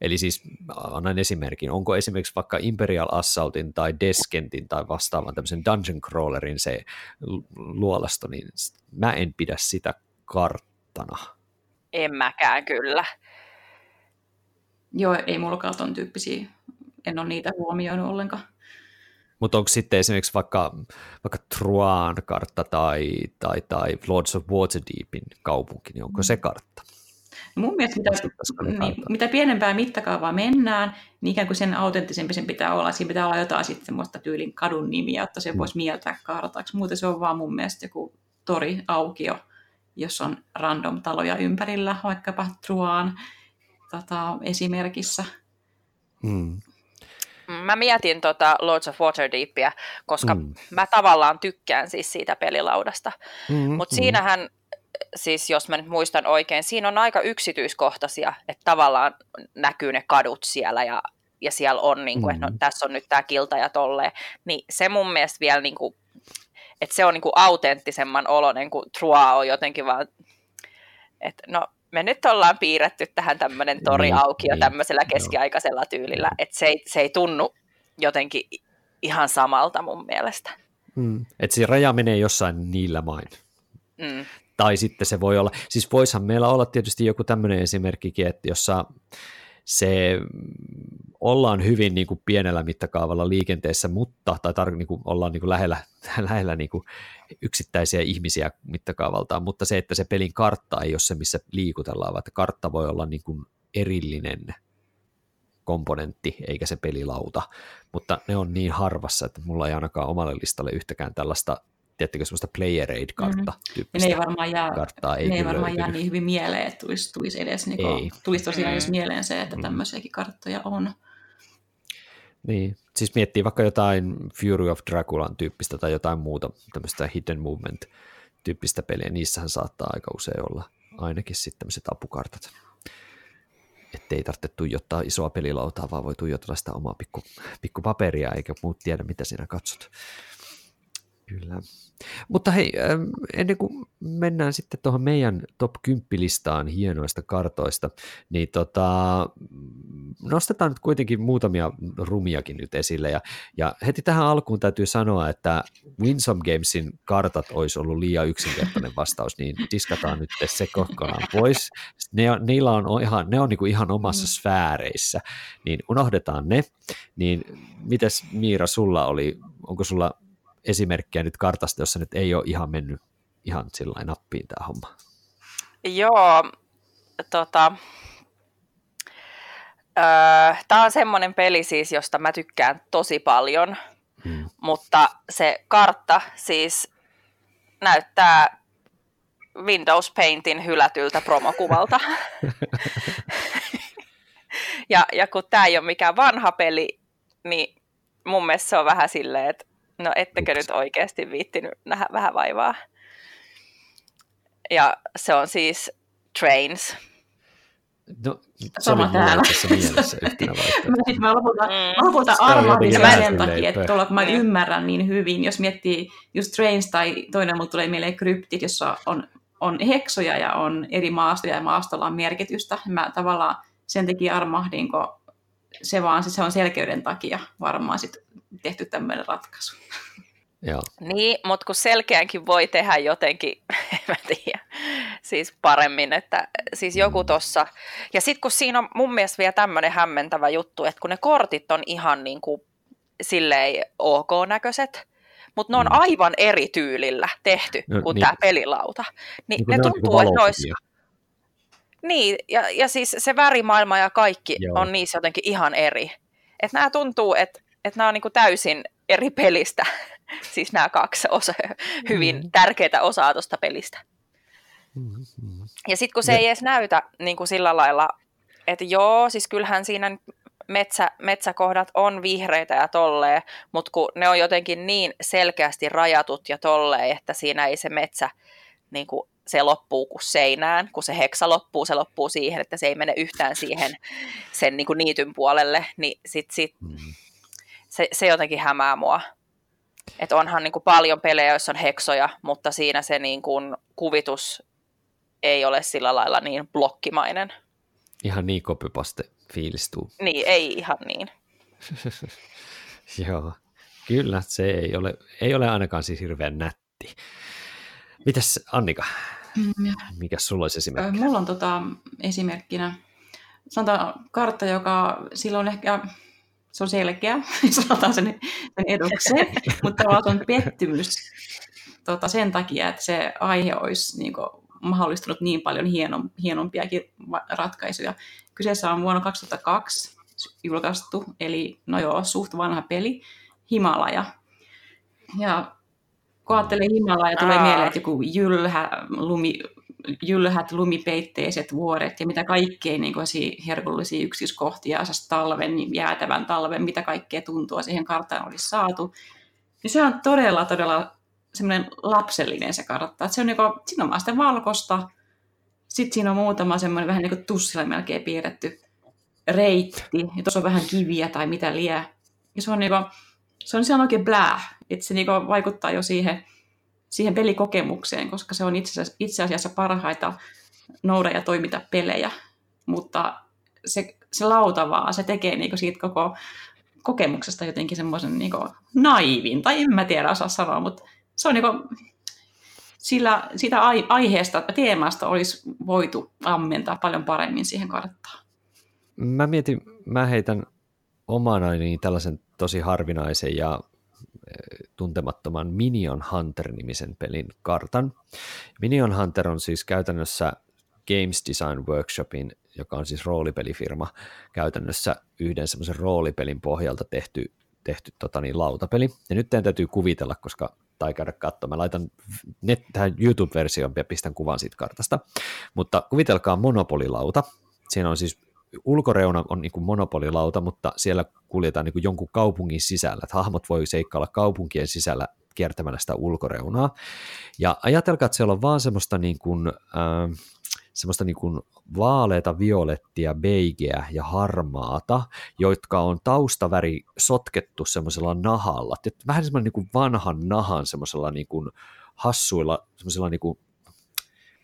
Eli siis annan esimerkin, onko esimerkiksi vaikka Imperial Assaultin tai Deskentin tai vastaavan tämmöisen Dungeon Crawlerin se luolasto, niin mä en pidä sitä karttana. En mäkään kyllä. Joo, ei mullakaan ton tyyppisiä, en ole niitä huomioinut ollenkaan. Mutta onko sitten esimerkiksi vaikka, vaikka Truan kartta tai, tai, tai Lords of Waterdeepin kaupunki, niin onko se kartta? Mun mielestä mitä, niin, mitä pienempää mittakaavaa mennään, niin ikään kuin sen autenttisempi sen pitää olla. Siinä pitää olla jotain sitten semmoista tyylin kadun nimiä, että se mm. voisi mieltää kartaksi. Muuten se on vaan mun mielestä joku tori aukio, jos on random taloja ympärillä, vaikkapa Truaan tota, esimerkissä. Mm. Mä mietin tota Lords of Waterdeepia, koska mm. mä tavallaan tykkään siis siitä pelilaudasta. Mm-hmm. Mutta siinähän siis jos mä nyt muistan oikein, siinä on aika yksityiskohtaisia, että tavallaan näkyy ne kadut siellä ja, ja siellä on, niin kuin, mm. että no, tässä on nyt tämä kilta ja tolleen, niin se mun mielestä vielä, niin kuin, että se on niin kuin autenttisemman oloinen kuin Trua on jotenkin vaan, että no me nyt ollaan piirretty tähän tämmöinen tori niin, auki jo niin, tämmöisellä keskiaikaisella tyylillä, että se ei, se ei tunnu jotenkin ihan samalta mun mielestä. Mm. Että se raja menee jossain niillä main. Mm tai sitten se voi olla, siis voisihan meillä olla tietysti joku tämmöinen esimerkkikin, että jossa se ollaan hyvin niin kuin pienellä mittakaavalla liikenteessä, mutta, tai tar- niin kuin ollaan niin kuin lähellä, [LAUGHS] lähellä niin kuin yksittäisiä ihmisiä mittakaavaltaan, mutta se, että se pelin kartta ei ole se, missä liikutellaan, vaan että kartta voi olla niin kuin erillinen komponentti, eikä se pelilauta, mutta ne on niin harvassa, että mulla ei ainakaan omalle listalle yhtäkään tällaista tiettikö semmoista player aid kartta mm. ne ei varmaan jää, karttaa ei ne ei varmaan jää niin hyvin mieleen, että tulisi, tulisi edes, niin ei. tulisi tosiaan mm. edes mieleen se, että mm. tämmöisiäkin karttoja on. Niin, siis miettii vaikka jotain Fury of Draculan tyyppistä tai jotain muuta tämmöistä hidden movement tyyppistä peliä, niissähän saattaa aika usein olla ainakin sitten tämmöiset apukartat. Että ei tarvitse tuijottaa isoa pelilautaa, vaan voi tuijotella sitä omaa pikku, pikku paperia, eikä muut tiedä, mitä sinä katsot. Kyllä. Mutta hei, ähm, ennen kuin mennään sitten tuohon meidän top 10 listaan hienoista kartoista, niin tota, nostetaan nyt kuitenkin muutamia rumiakin nyt esille. Ja, ja heti tähän alkuun täytyy sanoa, että Winsome Gamesin kartat olisi ollut liian yksinkertainen vastaus, niin diskataan nyt se kokonaan pois. Ne, niillä on ihan, ne on niin kuin ihan omassa mm. sfääreissä, niin unohdetaan ne. Niin mites Miira, sulla oli, onko sulla esimerkkejä nyt kartasta, jossa nyt ei ole ihan mennyt ihan sillä nappiin tämä homma? Joo, tota, öö, tämä on semmoinen peli siis, josta mä tykkään tosi paljon, hmm. mutta se kartta siis näyttää Windows Paintin hylätyltä promokuvalta. [LAUGHS] ja, ja kun tämä ei ole mikään vanha peli, niin mun mielestä se on vähän silleen, että no ettekö Ups. nyt oikeasti viittinyt nähdä vähän vaivaa. Ja se on siis Trains. No, Sama täällä. Tässä mielessä yhtenä [LAUGHS] mä, mä lopulta, mm. lopulta arvahdin sen takia, että tuolla, kun mä ymmärrän niin hyvin, jos miettii just Trains tai toinen mulle tulee mieleen Cryptid, jossa on, on heksoja ja on eri maastoja ja maastolla on merkitystä. Mä tavallaan sen takia armahdin, kun se vaan se on selkeyden takia varmaan sit tehty tämmöinen ratkaisu. Joo. Niin, mutta kun selkeänkin voi tehdä jotenkin, [LAUGHS] mä tiedä, siis paremmin, että siis joku tossa. Ja sitten kun siinä on mun mielestä vielä tämmöinen hämmentävä juttu, että kun ne kortit on ihan niin kuin silleen ok-näköiset, mutta ne on mm. aivan eri tyylillä tehty no, kuin niin, tämä pelilauta. Niin, niin ne, ne tuntuu, että ne olisi niin, ja, ja siis se värimaailma ja kaikki Joo. on niissä jotenkin ihan eri. Että nämä tuntuu, että, että nämä on niin täysin eri pelistä. [LAUGHS] siis nämä kaksi osa, hyvin mm. tärkeitä osaa tuosta pelistä. Mm-hmm. Ja sitten kun se ja. ei edes näytä niin kuin sillä lailla, että joo, siis kyllähän siinä metsä, metsäkohdat on vihreitä ja tolleen, mutta kun ne on jotenkin niin selkeästi rajatut ja tolleen, että siinä ei se metsä niin kuin se loppuu kuin seinään, kun se heksa loppuu, se loppuu siihen, että se ei mene yhtään siihen sen niin kuin niityn puolelle, niin sit, sit, mm. Se, se jotenkin hämää mua. Että onhan niin kuin paljon pelejä, joissa on heksoja, mutta siinä se niin kuin kuvitus ei ole sillä lailla niin blokkimainen. Ihan niin kopypaste fiilistuu. Niin, ei ihan niin. [LAUGHS] Joo, kyllä se ei ole, ei ole ainakaan siis hirveän nätti. Mitäs Annika? Mm. Mikä sulla olisi esimerkki? Mulla on tota, esimerkkinä, sanotaan kartta, joka silloin ehkä, se on selkeä, [LAUGHS] sanotaan sen, sen edukseen, [LAUGHS] mutta se on pettymys tota, sen takia, että se aihe olisi niin kuin, mahdollistanut niin paljon hienon, hienompiakin ratkaisuja. Kyseessä on vuonna 2002 julkaistu, eli no joo, suht vanha peli, Himalaja. Ja kun ajattelee Himalaya, tulee Aa. mieleen, että joku jylhä, lumi, jylhät lumipeitteiset vuoret ja mitä kaikkea niin herkullisia yksityiskohtia, talven, niin jäätävän talven, mitä kaikkea tuntua siihen karttaan olisi saatu. Niin se on todella, todella semmoinen lapsellinen se kartta. Se on niin kuin, siinä on vaan valkosta, sitten siinä on muutama semmoinen vähän niin kuin tussilla melkein piirretty reitti, ja tuossa on vähän kiviä tai mitä liian. Ja se on, niin kuin, se on ihan oikein blää, että se niinku vaikuttaa jo siihen, siihen pelikokemukseen, koska se on itse asiassa, itse asiassa parhaita noura- ja toimita pelejä, mutta se, se lauta vaan, se tekee niinku siitä koko kokemuksesta jotenkin semmoisen niinku naivin, tai en mä tiedä osaa sanoa, mutta se on niinku, sillä sitä aiheesta, teemasta olisi voitu ammentaa paljon paremmin siihen karttaan. Mä mietin, mä heitän omana niin tällaisen tosi harvinaisen ja tuntemattoman Minion Hunter-nimisen pelin kartan. Minion Hunter on siis käytännössä Games Design Workshopin, joka on siis roolipelifirma, käytännössä yhden semmoisen roolipelin pohjalta tehty, tehty tota niin, lautapeli. Ja nyt teidän täytyy kuvitella, koska tai käydä katsomaan. Mä laitan net, tähän YouTube-versioon ja pistän kuvan siitä kartasta. Mutta kuvitelkaa monopolilauta. Siinä on siis ulkoreuna on niin kuin monopolilauta, mutta siellä kuljetaan niin kuin jonkun kaupungin sisällä, että hahmot voi seikkailla kaupunkien sisällä kiertämällä sitä ulkoreunaa. Ja ajatelkaa, että siellä on vaan semmoista niin kuin, äh, semmoista niin kuin vaaleita, violettia, beigeä ja harmaata, jotka on taustaväri sotkettu semmoisella nahalla. Vähän semmoinen niin kuin vanhan nahan semmoisella niin kuin hassuilla, semmoisella niin kuin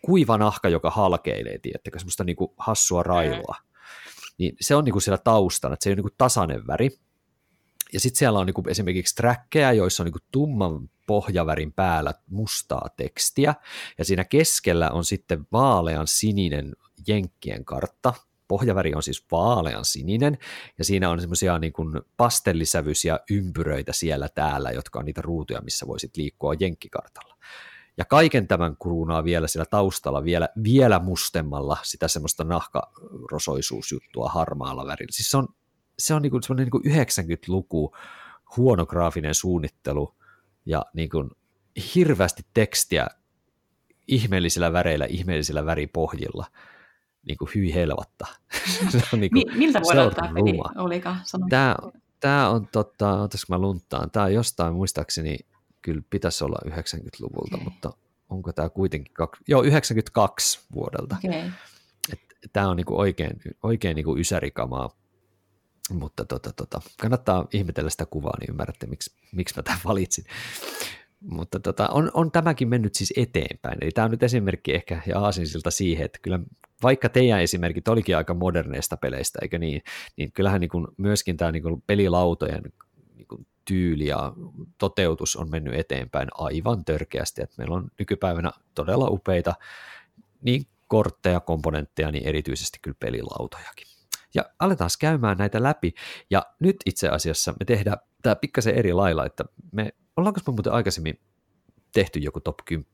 kuiva nahka, joka halkeilee, tiedättekö, semmoista niin kuin hassua railoa. Mm. Niin se on niin kuin siellä taustana, että se ei ole niin kuin tasainen väri. Ja sitten siellä on niin kuin esimerkiksi trackeja, joissa on niin kuin tumman pohjavärin päällä mustaa tekstiä, ja siinä keskellä on sitten vaalean sininen Jenkkien kartta, pohjaväri on siis vaalean sininen, ja siinä on semmoisia niin pastellisävyisiä ympyröitä siellä täällä, jotka on niitä ruutuja, missä voisit liikkua Jenkkikartalla. Ja kaiken tämän kruunaa vielä siellä taustalla vielä, vielä mustemmalla sitä semmoista nahkarosoisuusjuttua harmaalla värillä. Siis se on, se on niin kuin semmoinen niin 90-luku huono graafinen suunnittelu ja niin kuin hirveästi tekstiä ihmeellisillä väreillä, ihmeellisillä väripohjilla. Niin kuin hyi helvatta. [LAUGHS] se on niin kuin, Miltä vuodelta tämä peli olikaan? Tämä, tämä on, totta, otas mä luntaan, tämä on jostain muistaakseni kyllä pitäisi olla 90-luvulta, okay. mutta onko tämä kuitenkin, kak... joo 92 vuodelta. Okay. Tämä on niinku oikein, oikein niinku ysärikamaa, mutta tota, tota, kannattaa ihmetellä sitä kuvaa, niin ymmärrätte, miksi, miksi mä tämän valitsin. Mutta tota, on, on tämäkin mennyt siis eteenpäin. Eli tämä on nyt esimerkki ehkä ja aasinsilta siihen, että kyllä vaikka teidän esimerkit olikin aika moderneista peleistä, eikö niin, niin kyllähän niin kuin myöskin tämä niin kuin pelilautojen niin kuin tyyli ja toteutus on mennyt eteenpäin aivan törkeästi, että meillä on nykypäivänä todella upeita niin kortteja, komponentteja, niin erityisesti kyllä pelilautojakin. Ja aletaan käymään näitä läpi, ja nyt itse asiassa me tehdään tämä pikkasen eri lailla, että me, ollaanko me muuten aikaisemmin tehty joku top 10?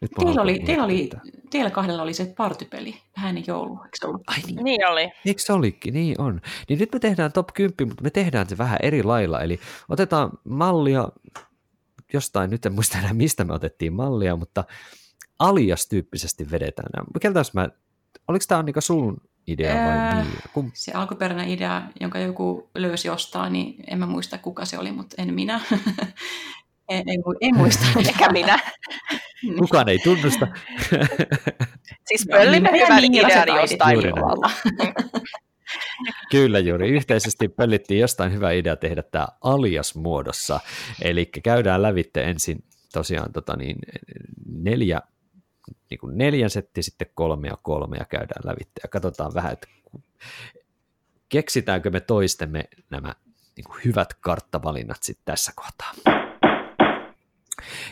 Nyt teillä, oli, teillä, oli, teillä kahdella oli se partypeli vähän ennen joulua, eikö ollut? Ai niin. niin oli. Eikö se olikin? Niin on. Niin nyt me tehdään top 10, mutta me tehdään se vähän eri lailla. Eli otetaan mallia jostain, nyt en muista enää mistä me otettiin mallia, mutta alias-tyyppisesti vedetään nämä. Keltäis mä, oliko tämä niinku sun idea vai Ää, niin? Kum... Se alkuperäinen idea, jonka joku löysi jostain, niin en mä muista kuka se oli, mutta en minä. [LAUGHS] en, en, en muista. [LAUGHS] Eikä minä. Kukaan ei tunnusta. [LAUGHS] siis pöllimme hyvän idean jostain muualta. [LAUGHS] Kyllä juuri, yhteisesti pöllittiin jostain hyvä idea tehdä tämä alias-muodossa, eli käydään lävitte ensin tosiaan tota niin, neljä, niin kuin neljän setti, sitten kolme ja kolme ja käydään lävitte ja katsotaan vähän, että keksitäänkö me toistemme nämä niin kuin hyvät karttavalinnat sitten tässä kohtaa.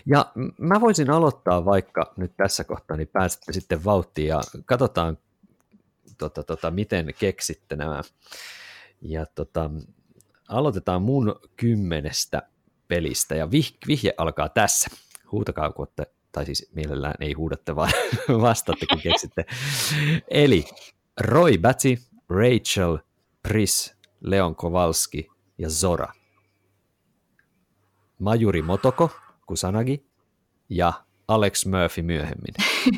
Ja mä voisin aloittaa vaikka nyt tässä kohtaa, niin pääsette sitten vauhtiin ja katsotaan, tota, tota, miten keksitte nämä. Ja tota, aloitetaan mun kymmenestä pelistä ja vih, vihje alkaa tässä. Huutakaa, kun olette, tai siis mielellään ei huudatte, vaan [LAUGHS] vastaatte, kun keksitte. Eli Roy Batty, Rachel, Pris, Leon Kowalski ja Zora. Majuri Motoko, Kusanagi ja Alex Murphy myöhemmin.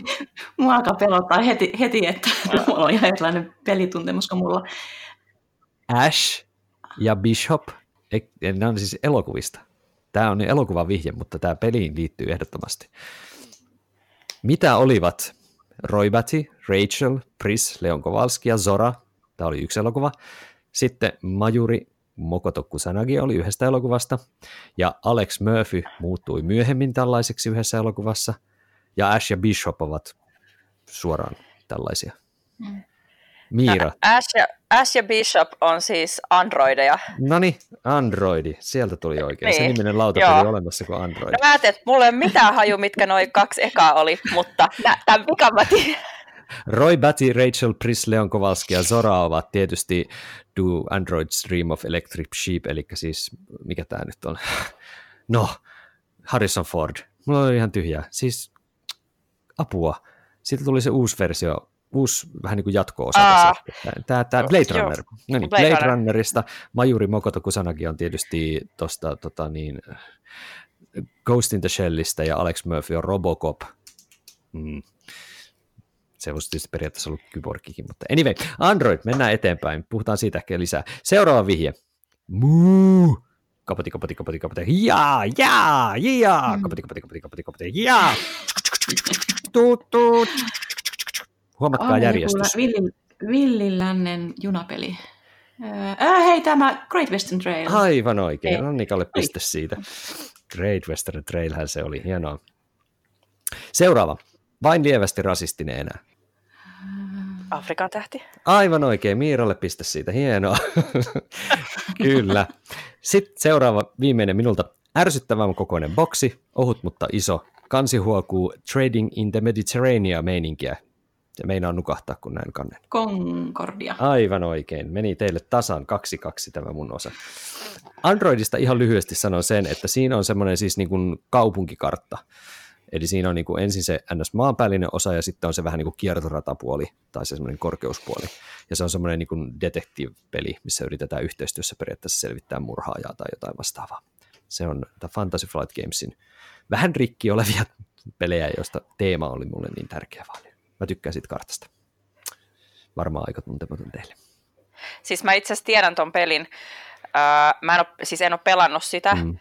[LAUGHS] Mua alkaa pelottaa heti, heti että mulla on ihan erilainen pelituntemus kuin mulla. Ash ja Bishop, nämä on siis elokuvista. Tämä on elokuvan vihje, mutta tämä peliin liittyy ehdottomasti. Mitä olivat Roy Batty, Rachel, Pris, Leon Kowalski ja Zora, tämä oli yksi elokuva. Sitten Majuri Mokoto Kusanagi oli yhdestä elokuvasta, ja Alex Murphy muuttui myöhemmin tällaiseksi yhdessä elokuvassa, ja Ash ja Bishop ovat suoraan tällaisia. Mm. Miira. Ash ja, Ash ja Bishop on siis androideja. No niin, androidi. Sieltä tuli oikein. Niin. Se niminen lautapeli Joo. olemassa kuin androidi. No mä ajattelin, että mulla ei ole mitään haju, mitkä noin kaksi ekaa oli, mutta tämän vikan mä tiedän. Roy Batty, Rachel Pris, Leon Kowalski ja Zora ovat tietysti Do Android's Dream of Electric Sheep, eli siis mikä tämä nyt on? [LAUGHS] No, Harrison Ford. Mulla oli ihan tyhjää. Siis apua. Sitten tuli se uusi versio, uusi vähän niin kuin jatko-osa. Tämä, tämä Blade Runner. No niin, Blade, Blade Runnerista. Majuri Mokoto Kusanagi on tietysti tuosta tota niin, Ghost in the Shellistä ja Alex Murphy on Robocop. Mm Se voisi tietysti periaatteessa ollut kyborgikin, mutta anyway, Android, mennään eteenpäin. Puhutaan siitä ehkä lisää. Seuraava vihje. Muu. Kapoti, kapoti, kapoti, kapoti. Jaa, jaa, jaa. Kapoti, kapoti, kapoti, kapoti, kapoti. Jaa. Tuut, tuut. Huomatkaa järjestys. Villin, Villin lännen junapeli. Äh, hei, tämä Great Western Trail. Aivan oikein. Annikalle piste siitä. Great Western Trailhän se oli. Hienoa. Seuraava. Vain lievästi rasistinen enää. Afrikan tähti. Aivan oikein, Miiralle piste siitä, hienoa. [LAUGHS] Kyllä. Sitten seuraava viimeinen minulta. Ärsyttävän kokoinen boksi, ohut mutta iso. Kansi huokuu Trading in the Mediterranean meininkiä. Se meinaa nukahtaa, kun näin kannen. Concordia. Aivan oikein. Meni teille tasan kaksi kaksi tämä mun osa. Androidista ihan lyhyesti sanon sen, että siinä on semmoinen siis niin kuin kaupunkikartta. Eli siinä on niin kuin ensin se ns. maanpäällinen osa ja sitten on se vähän niin kuin kiertoratapuoli tai se semmoinen korkeuspuoli. Ja se on semmoinen niin kuin detective-peli, missä yritetään yhteistyössä periaatteessa selvittää murhaajaa tai jotain vastaavaa. Se on Fantasy Flight Gamesin vähän rikki olevia pelejä, joista teema oli mulle niin tärkeä vaan. Mä tykkään siitä kartasta. Varmaan aika tuntematon teille. Siis mä itse asiassa tiedän ton pelin. Öö, mä en ole, siis en ole pelannut sitä. Mm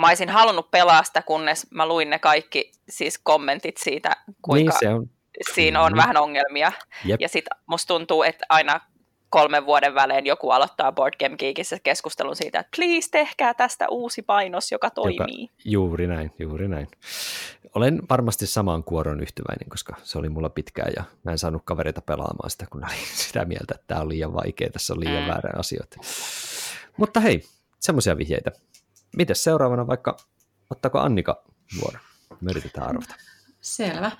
mä olisin halunnut pelaa sitä, kunnes mä luin ne kaikki siis kommentit siitä, kuinka niin se on. siinä on mm. vähän ongelmia. Jep. Ja sitten musta tuntuu, että aina kolmen vuoden välein joku aloittaa Board Game Geekissä keskustelun siitä, että please tehkää tästä uusi painos, joka toimii. Joka, juuri näin, juuri näin. Olen varmasti samaan kuoron yhtyväinen, koska se oli mulla pitkään ja mä en saanut kavereita pelaamaan sitä, kun oli [LAUGHS] sitä mieltä, että tämä on liian vaikea, tässä on liian mm. väärä asioita. Mutta hei, semmoisia vihjeitä. Mites seuraavana vaikka, ottaako Annika vuoron? Me yritetään arvata. Selvä.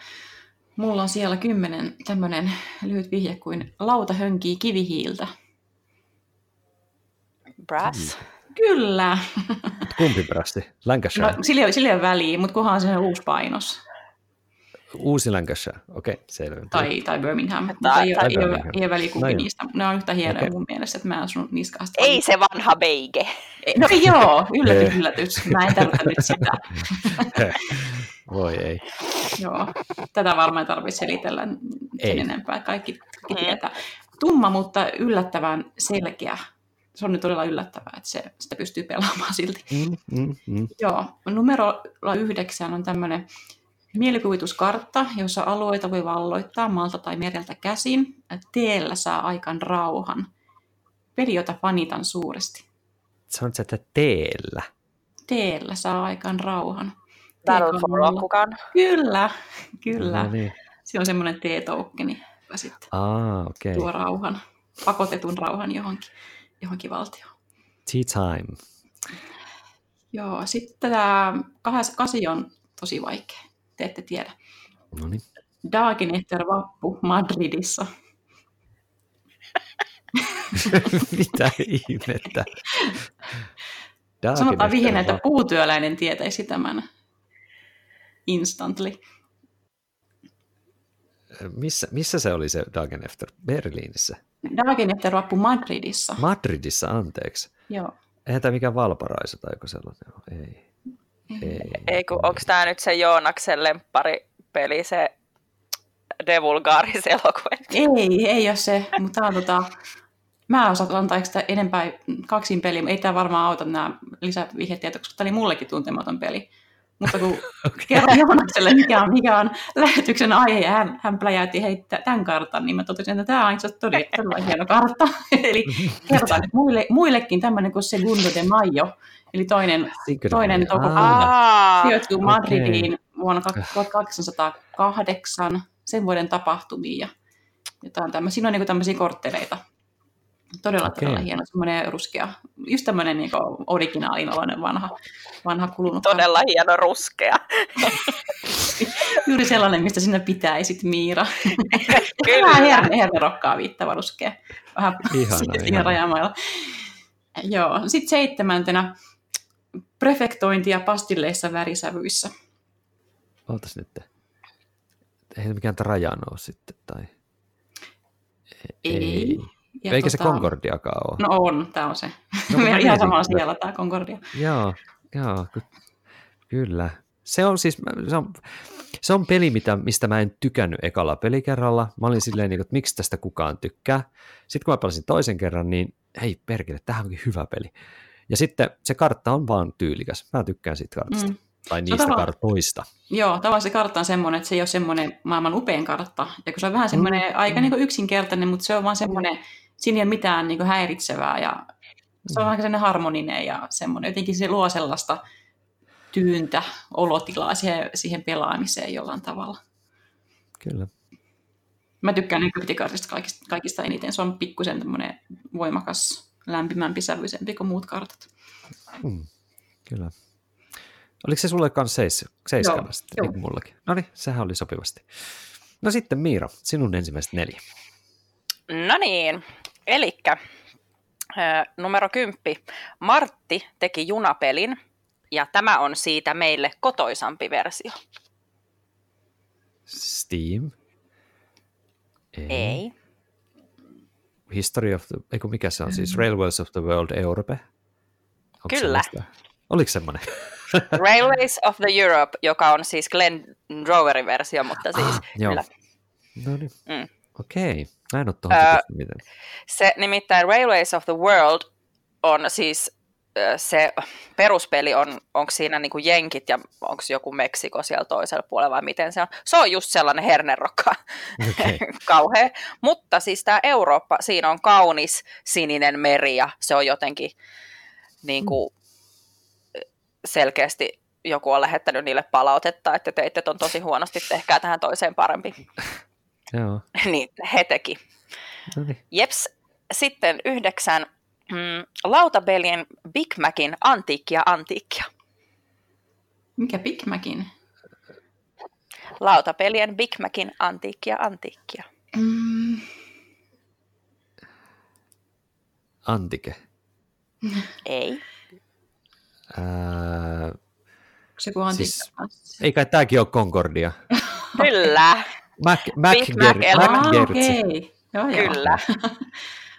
Mulla on siellä kymmenen tämmöinen lyhyt vihje kuin lauta hönkii kivihiiltä. Brass? Mm. Kyllä. Kumpi brassi? Lancashire? No, sillä, sillä ei ole väliä, mutta kunhan se on uusi painos. Uusi Lancashire, okei, okay, selvä. Tai, tai Birmingham, tai, mutta ei, tai ei, Birmingham. Ole, ei ole väliä kumpi no, niistä. Ne on yhtä hienoja okay. mun mielestä, että mä en sun niskasta. Ei se vanha beige. No joo, yllätys, yllätys. Mä en tarvitse nyt sitä. [LAUGHS] Voi ei. Joo, tätä varmaan tarvitse selitellä sen ei. enempää. Kaikki, kaikki tietää. Tumma, mutta yllättävän selkeä. Se on nyt todella yllättävää, että se, sitä pystyy pelaamaan silti. Mm, mm, mm. Joo, numero yhdeksän on tämmöinen Mielikuvituskartta, jossa alueita voi valloittaa maalta tai mereltä käsin. Teellä saa aikaan rauhan. Peli, jota fanitan suuresti. Sanot että teellä? Teellä saa aikaan rauhan. Battle for Kyllä, kyllä. No niin. Se on semmoinen T-tokeni, joka sitten ah, okay. tuo rauhan, pakotetun rauhan johonkin, johonkin valtioon. Tea time. Joo, sitten tämä kasi on tosi vaikea te ette tiedä. No niin. Dagenetter vappu Madridissa. [LAUGHS] Mitä ihmettä? Dagen Sanotaan vihjeen, että puutyöläinen tietäisi tämän instantly. Missä, missä se oli se Dagen Efter? Berliinissä? Dagen Efter vappu Madridissa. Madridissa, anteeksi. Joo. Eihän tämä mikään Valparaisa tai joku sellainen. Ei. Ei, kun onko tämä nyt se Joonaksen lemppari-peli, se Devulgaris elokuva? Ei, ei ole se, mutta on tota, mä osaan antaa sitä enempää kaksin peliä, ei tämä varmaan auta nämä lisävihjetietoja, koska tämä oli mullekin tuntematon peli. Mutta kun [LAUGHS] okay. kerran Joonakselle, mikä on, mikä on lähetyksen aihe, ja hän, hän pläjäytti heittää tämän kartan, niin mä totesin, että tämä on itse asiassa todella, todella hieno kartta. [LAUGHS] Eli kerrotaan nyt muille, muillekin tämmöinen kuin Segundo de Mayo, eli toinen, toinen toukokuuta sijoittuu Madridiin okay. vuonna 1208 sen vuoden tapahtumiin. Ja jotain tämmöisiä, siinä on niin tämmöisiä kortteleita Todella, okay. todella hieno, semmoinen ruskea, just tämmöinen niin originaalin vanha, vanha kulunut. Todella hieno ruskea. [LAUGHS] Juuri sellainen, mistä sinne pitäisit, Miira. [LAUGHS] Kyllä. Vähän herne, hernerokkaa viittava ruskea. Vähän siinä rajamailla. Joo, sitten seitsemäntenä prefektointia pastilleissa värisävyissä. Oltaisi nyt. Ei mikään rajan ole sitten, tai... Ei. ei. Ja Eikä tota... se Concordiakaan ole. No on, tämä on se. No, ihan samalla siellä tämä Concordia. Joo, joo, ky- kyllä. Se on siis, se on, se on peli, mitä, mistä mä en tykännyt ekalla pelikerralla. Mä olin silleen, niin että miksi tästä kukaan tykkää. Sitten kun mä pelasin toisen kerran, niin hei perkele, tämähän onkin hyvä peli. Ja sitten se kartta on vaan tyylikäs. Mä tykkään siitä kartasta. Mm. Tai niistä no, kartoista. Joo, tavallaan se kartta on semmoinen, että se ei ole semmoinen maailman upein kartta. Ja kun se on vähän semmoinen mm. aika niin yksinkertainen, mutta se on vaan semmoinen, siinä ei ole mitään niin häiritsevää ja se on mm. aika semmoinen harmoninen ja semmoinen, jotenkin se luo sellaista tyyntä olotilaa siihen, siihen pelaamiseen jollain tavalla. Kyllä. Mä tykkään nykypitikartista kaikista, kaikista eniten. Se on pikkusen voimakas, lämpimämpi, sävyisempi kuin muut kartat. Hmm. Kyllä. Oliko se sulle kanssa seis, seiskana sitten, niin kuin mullakin? No niin, sehän oli sopivasti. No sitten Miira, sinun ensimmäiset neljä. No niin, elikkä numero kymppi. Martti teki junapelin, ja tämä on siitä meille kotoisampi versio. Steam? Ei. Ei. History of the, eikö mikä se on siis, Railways of the World Europe? Onko Kyllä. Oliko semmoinen? [LAUGHS] Railways of the Europe, joka on siis Glenn Roverin versio, mutta siis ah, kyllä. No niin, mm. okei. En ole tuohon öö, miten. Se nimittäin Railways of the World on siis se peruspeli on, onko siinä niin kuin jenkit ja onko joku Meksiko siellä toisella puolella vai miten se on. Se on just sellainen hernerokka, okay. [LAUGHS] kauhea. Mutta siis tämä Eurooppa, siinä on kaunis sininen meri ja se on jotenkin niin kuin selkeästi joku on lähettänyt niille palautetta, että teitte on tosi huonosti, tehkää tähän toiseen parempi. Joo. [LAUGHS] niin, he teki. Jeps, sitten yhdeksän mm, lautapelien Big Macin antiikkia antiikkia. Mikä Big Macin? Lautapelien Big Macin antiikkia antiikkia. Mm. Antike. Ei. Ää, se kun siis, ei kai tämäkin ole Concordia. Kyllä. Mac, Mac, Big Mac, Mac, Mac ah, okay. joo, Kyllä. [LAUGHS]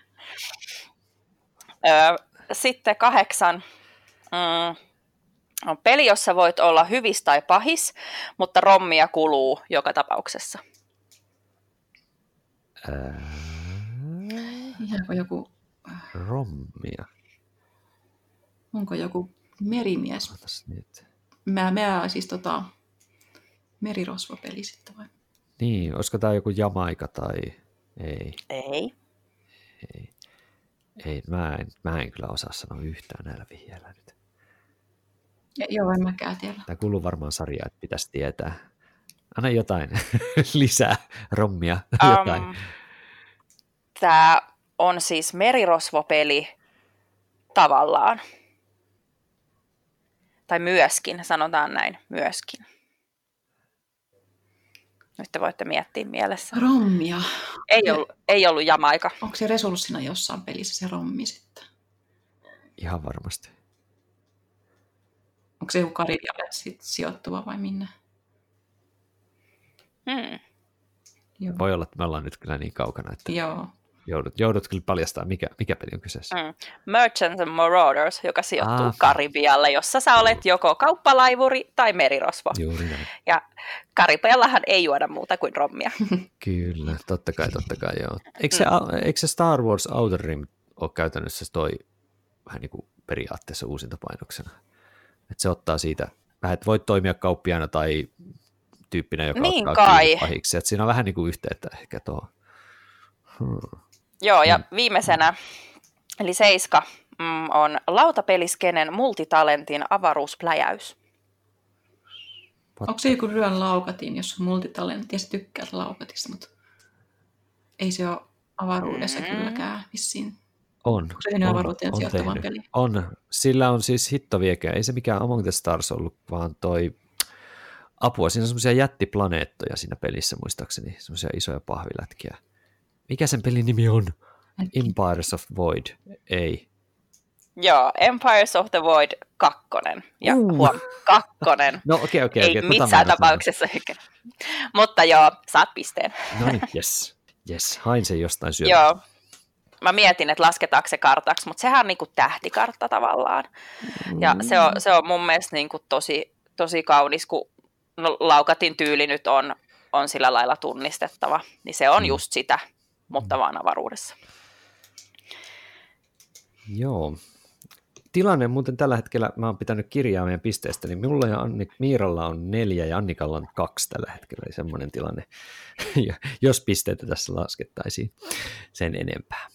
Sitten kahdeksan. Mm, on peli, jossa voit olla hyvis tai pahis, mutta rommia kuluu joka tapauksessa. Ää... Onko joku... Rommia? Onko joku merimies? Nyt. Mä, mä siis tota, merirosvopeli sitten vai? Niin, olisiko tämä joku Jamaika tai ei? Ei. Ei. Ei, mä en, mä en kyllä osaa sanoa yhtään näillä vihjeillä nyt. Ja, joo, en mäkään tiedä. Tämä kuuluu varmaan sarjaan, että pitäisi tietää. Anna jotain [LAUGHS] lisää rommia, jotain. Um, tämä on siis merirosvopeli tavallaan. Tai myöskin, sanotaan näin, myöskin. Nyt te voitte miettiä mielessä. Rommia. Ei ollut, ei ollut Jamaika. Onko se resurssina jossain pelissä se rommi sitten? Ihan varmasti. Onko se joku Karibialle sit sijoittuva vai minne? Hmm. Joo. Voi olla, että me ollaan nyt kyllä niin kaukana, että Joo joudut, joudut kyllä paljastamaan, mikä, mikä peli on kyseessä. Mm. Merchants and Marauders, joka sijoittuu ah. Karibialle, jossa sä olet joko kauppalaivuri tai merirosvo. Juuri näin. Ja Karibiallahan ei juoda muuta kuin rommia. [LAUGHS] kyllä, totta kai, totta kai, joo. Eikö se, mm. eikö se Star Wars Outer Rim ole käytännössä toi vähän niin kuin periaatteessa uusintapainoksena? Että se ottaa siitä, vähän, että voit toimia kauppiaana tai tyyppinä, joka niin ottaa kai. pahiksi. Että siinä on vähän niin kuin yhteyttä ehkä tuohon. Hmm. Joo, ja mm. viimeisenä, eli seiska, mm, on lautapeliskenen multitalentin avaruuspläjäys. Onko se joku ryön laukatin, jos on multitalentti ja sä tykkäät laukatista, mutta ei se ole avaruudessa mm. kylläkään vissiin. On. On, avaruuteen sijoittavan peli? On. Sillä on siis hitto viekään. Ei se mikään Among the Stars ollut, vaan toi apua. Siinä on semmoisia jättiplaneettoja siinä pelissä muistaakseni, semmoisia isoja pahvilätkiä. Mikä sen pelin nimi on? Empires of Void. Ei. Joo, Empires of the Void kakkonen. Ja uh. huom, kakkonen. no okei, okay, okei. Okay, Ei okay, missään tapauksessa Mutta joo, saat pisteen. no niin, yes. Yes, hain sen jostain syömään. Joo. Mä mietin, että lasketaanko se kartaksi, mutta sehän on niinku tähtikartta tavallaan. Ja mm. se on, se on mun mielestä niinku tosi, tosi kaunis, kun no, Laukatin tyyli nyt on, on sillä lailla tunnistettava. Niin se on Mm. just sitä, mutta vaan avaruudessa. Joo. Tilanne muuten tällä hetkellä, mä oon pitänyt kirjaa meidän pisteestä, niin minulla ja Anni, Miiralla on neljä ja Annikalla on kaksi tällä hetkellä, eli semmoinen tilanne, [LAUGHS] jos pisteitä tässä laskettaisiin sen enempää.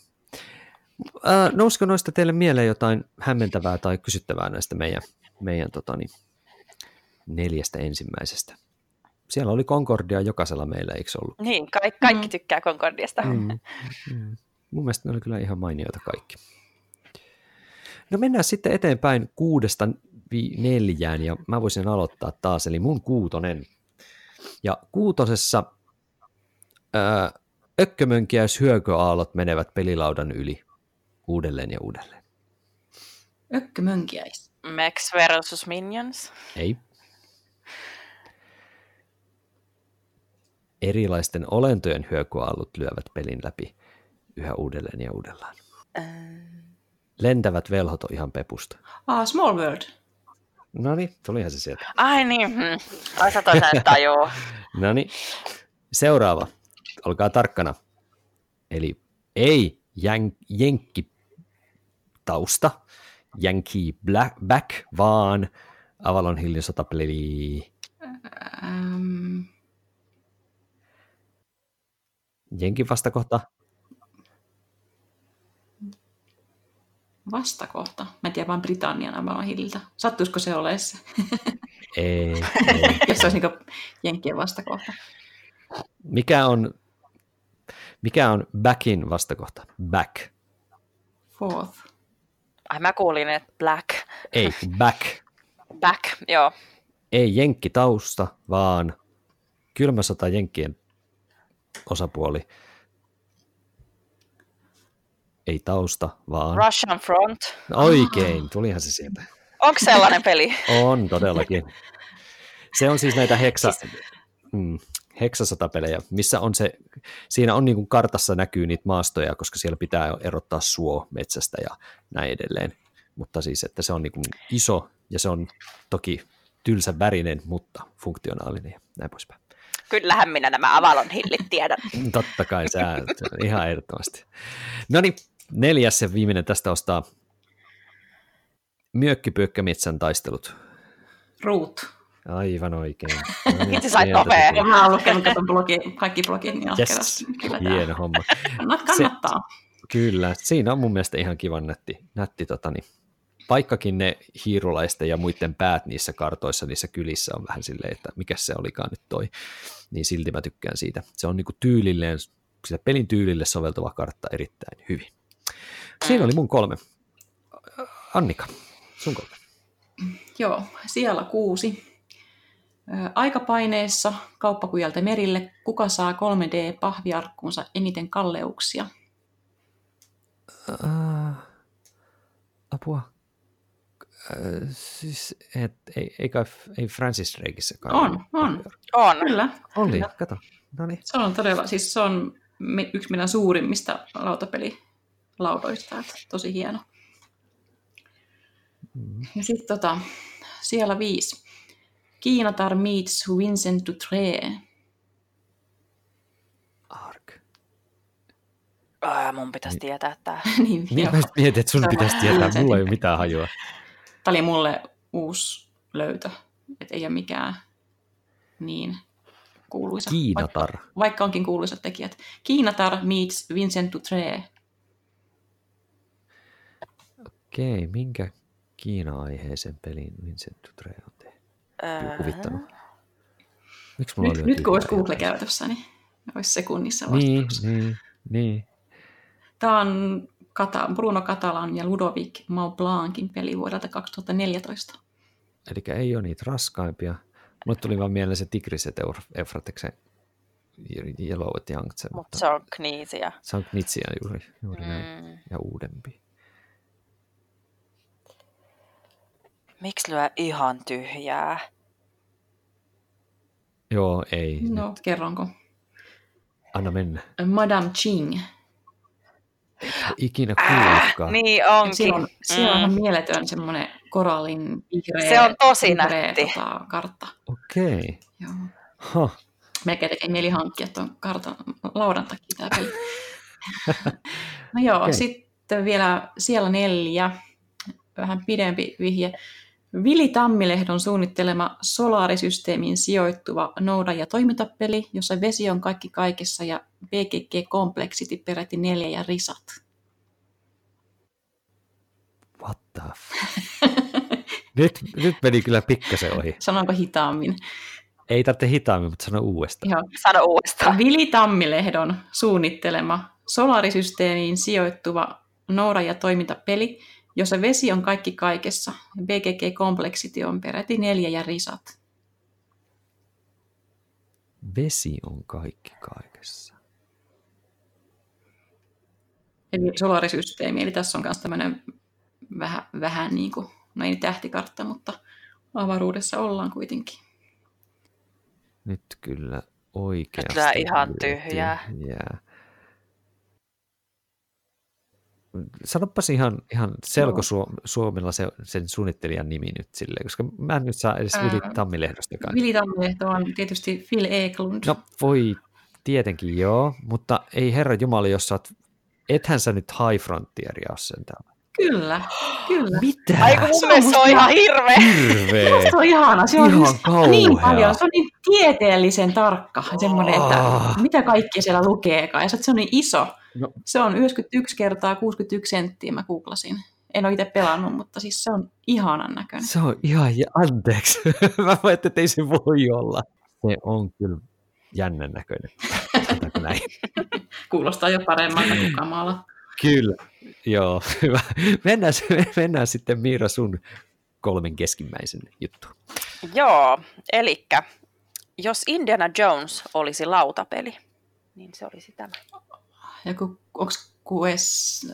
Ää, nousiko noista teille mieleen jotain hämmentävää tai kysyttävää näistä meidän, meidän tota niin, neljästä ensimmäisestä? Siellä oli Concordia jokaisella meillä, eikö se ollut? Niin, kaikki, kaikki Mm. tykkää Concordiasta. Mm. [LAUGHS] Mm. Mun mielestä ne oli kyllä ihan mainioita kaikki. No mennään sitten eteenpäin kuudesta vi- neljään ja mä voisin aloittaa taas, eli mun kuutonen. Ja kuutosessa ää, ökkömönkiäys hyököaallot menevät pelilaudan yli uudelleen ja uudelleen. Ökkömönkiäis. Max versus Minions. Ei. Erilaisten olentojen hyökyaallot lyövät pelin läpi yhä uudelleen ja uudellaan. Lentävät velhot on ihan pepusta. Ah, Small World. No niin, tulihan se sieltä. Ai niin, hmm. ai sä tajuu. [LAUGHS] No niin, seuraava. Olkaa tarkkana. Eli ei jän, jenkki tausta, Yankee Black, back, vaan Avalon Hillin sotapeli Ähm, Jenkin vastakohta. vastakohta. Mä en tiedä vaan Britannian Avalon Hilliltä. Sattuisiko se olemaan [LAUGHS] se, Ei, [LAUGHS] ei. jos se olisi niin Jenkkien vastakohta? Mikä on, mikä on backin vastakohta? Back. Fourth. Ai mä kuulin, että black. Ei, back. Back, joo. Ei jenkki tausta, vaan kylmä sota jenkkien osapuoli. Ei tausta, vaan... Russian Front. No oikein, tulihan se sieltä. Onko sellainen peli? On todellakin. Se on siis näitä heksa, mm, heksasotapelejä, missä on se, siinä on niin kuin kartassa näkyy niitä maastoja, koska siellä pitää erottaa suo metsästä ja näin edelleen. Mutta siis, että se on niin kuin iso ja se on toki tylsä värinen, mutta funktionaalinen ja näin poispäin. Kyllähän minä nämä Avalon hillit tiedän. [LAUGHS] Totta kai, sä, ihan ehdottomasti. No niin, neljäs ja viimeinen tästä ostaa Myökkipyökkämetsän taistelut. Root. Aivan oikein. [LAUGHS] No Itse sait nopea. Mä oon lukenut katon blogi, kaikki blogit, niin Yes. Kyllä hieno homma. kannat- kannattaa. Kyllä, siinä on mun mielestä ihan kivan nätti, nätti tota, niin, vaikkakin ne hiirulaisten ja muiden päät niissä kartoissa, niissä kylissä on vähän silleen, että mikä se olikaan nyt toi, niin silti mä tykkään siitä. Se on niinku tyylilleen, sitä pelin tyylille soveltuva kartta erittäin hyvin. Siinä oli mun kolme. Annika, sun kolme. Joo, siellä kuusi. Ö, Aikapaineessa kauppakujalta merille. Kuka saa 3D-pahviarkkuunsa eniten kalleuksia? Uh, apua. Siis, et, ei, ei, kai, ei Francis Drakeissa kai. On, on. On. Kyllä. Oli, Kyllä. kato. No niin. Se on todella, siis se on yksi meidän suurimmista lautapelilaudoista. Että tosi hieno. Mm. Ja sitten tota, siellä viisi. Kiinatar meets Vincent Dutré. Ark. Ää, mun pitäisi tietää tää. [LAUGHS] niin, Niin just mietin, että sun pitäisi tietää, mulla ei ole mitään hajua. Tämä oli mulle uusi löytö. Että ei ole mikään niin kuuluisa. Kiinatar. Vaikka, vaikka onkin kuuluisat tekijät. Kiinatar meets Vincent Dutré. Okei, minkä Kiina-aiheisen pelin Vincent Dutre on tehnyt? Kuvittanut. Miksi mulla Nyt, oli nyt kun olisi Google käytössä, niin olisi sekunnissa Niin, vastaus. niin, niin. Tämä on Kata, Bruno Catalan ja Ludovic Maublancin peli vuodelta 2014. Eli ei ole niitä raskaimpia. Mulle tuli vaan mieleen se Tigriset Eufrateksen Yellow Yangtze, Mutta mutta se on kniisiä. se on Knitsia juuri, juuri mm. näin, Mm. ja uudempi. Miksi lyö ihan tyhjää? Joo, ei. No, Nyt, kerronko? anna mennä. Madame Ching. Ikinä kuullutkaan. Niin onkin. Siellä on, siellä on Mm. mieletön semmoinen korallin vihreä, Se on tosi vihreä, nätti. Tota, kartta. Okei. Joo. Huh. Melkein tekee mieli hankkia tuon kartan laudan takia tämä peli. [LAUGHS] no joo, Okei. sitten vielä siellä neljä, vähän pidempi vihje. Vili Tammilehdon suunnittelema solaarisysteemiin sijoittuva nouda- ja toimintapeli, jossa vesi on kaikki kaikessa ja BGG Complexity peräti neljä ja risat. What the f- [LAUGHS] nyt, nyt meni kyllä pikkasen ohi. Sanonko hitaammin? Ei tarvitse hitaammin, mutta sano uudestaan. Joo. Sano uudestaan. Vili Tammilehdon suunnittelema solaarisysteemiin sijoittuva nouda- ja toimintapeli, jossa vesi on kaikki kaikessa. BGG Complexity on peräti neljä ja risat. Vesi on kaikki kaikessa. Eli solaarisysteemi, eli tässä on myös tämmöinen vähän, vähän niin kuin, no ei tähtikartta, mutta avaruudessa ollaan kuitenkin. Nyt kyllä oikeasti. Nyt ihan tyhjää. tyhjää. Sanopas ihan, ihan selkosuomella se, sen suunnittelijan nimi nyt silleen, koska mä en nyt saa edes Vili Tammilehdostakaan. Vili Tammilehto on tietysti Phil Eklund. No voi, tietenkin joo, mutta ei herra Jumala, jos sä oot, ethän sä nyt High Frontieria ole sen täällä. Kyllä, kyllä. Mitä? Ai kun mun Se mielestä se on ihan hirveä. Hirveä. Se on ihana. Se on Ihan just kauhea. niin paljon. Se on niin tieteellisen tarkka. Semmoinen, että Ah. mitä kaikkea siellä lukeekaan. Ja se on niin iso. No. Se on 91 kertaa 61 senttiä, mä googlasin. En ole itse pelannut, mutta siis se on ihanan näköinen. Se on ihan, ja anteeksi. [LAUGHS] Mä voin, että ei se voi olla. Se on kyllä jännän näköinen. [LAUGHS] Näin? Kuulostaa jo paremmalta kuin kamala. Kyllä, joo, [LAUGHS] hyvä. Mennään, mennään sitten Miira sun kolmen keskimmäisen juttu. Joo, eli jos Indiana Jones olisi lautapeli, niin se olisi tämä. Joku, onks Quest,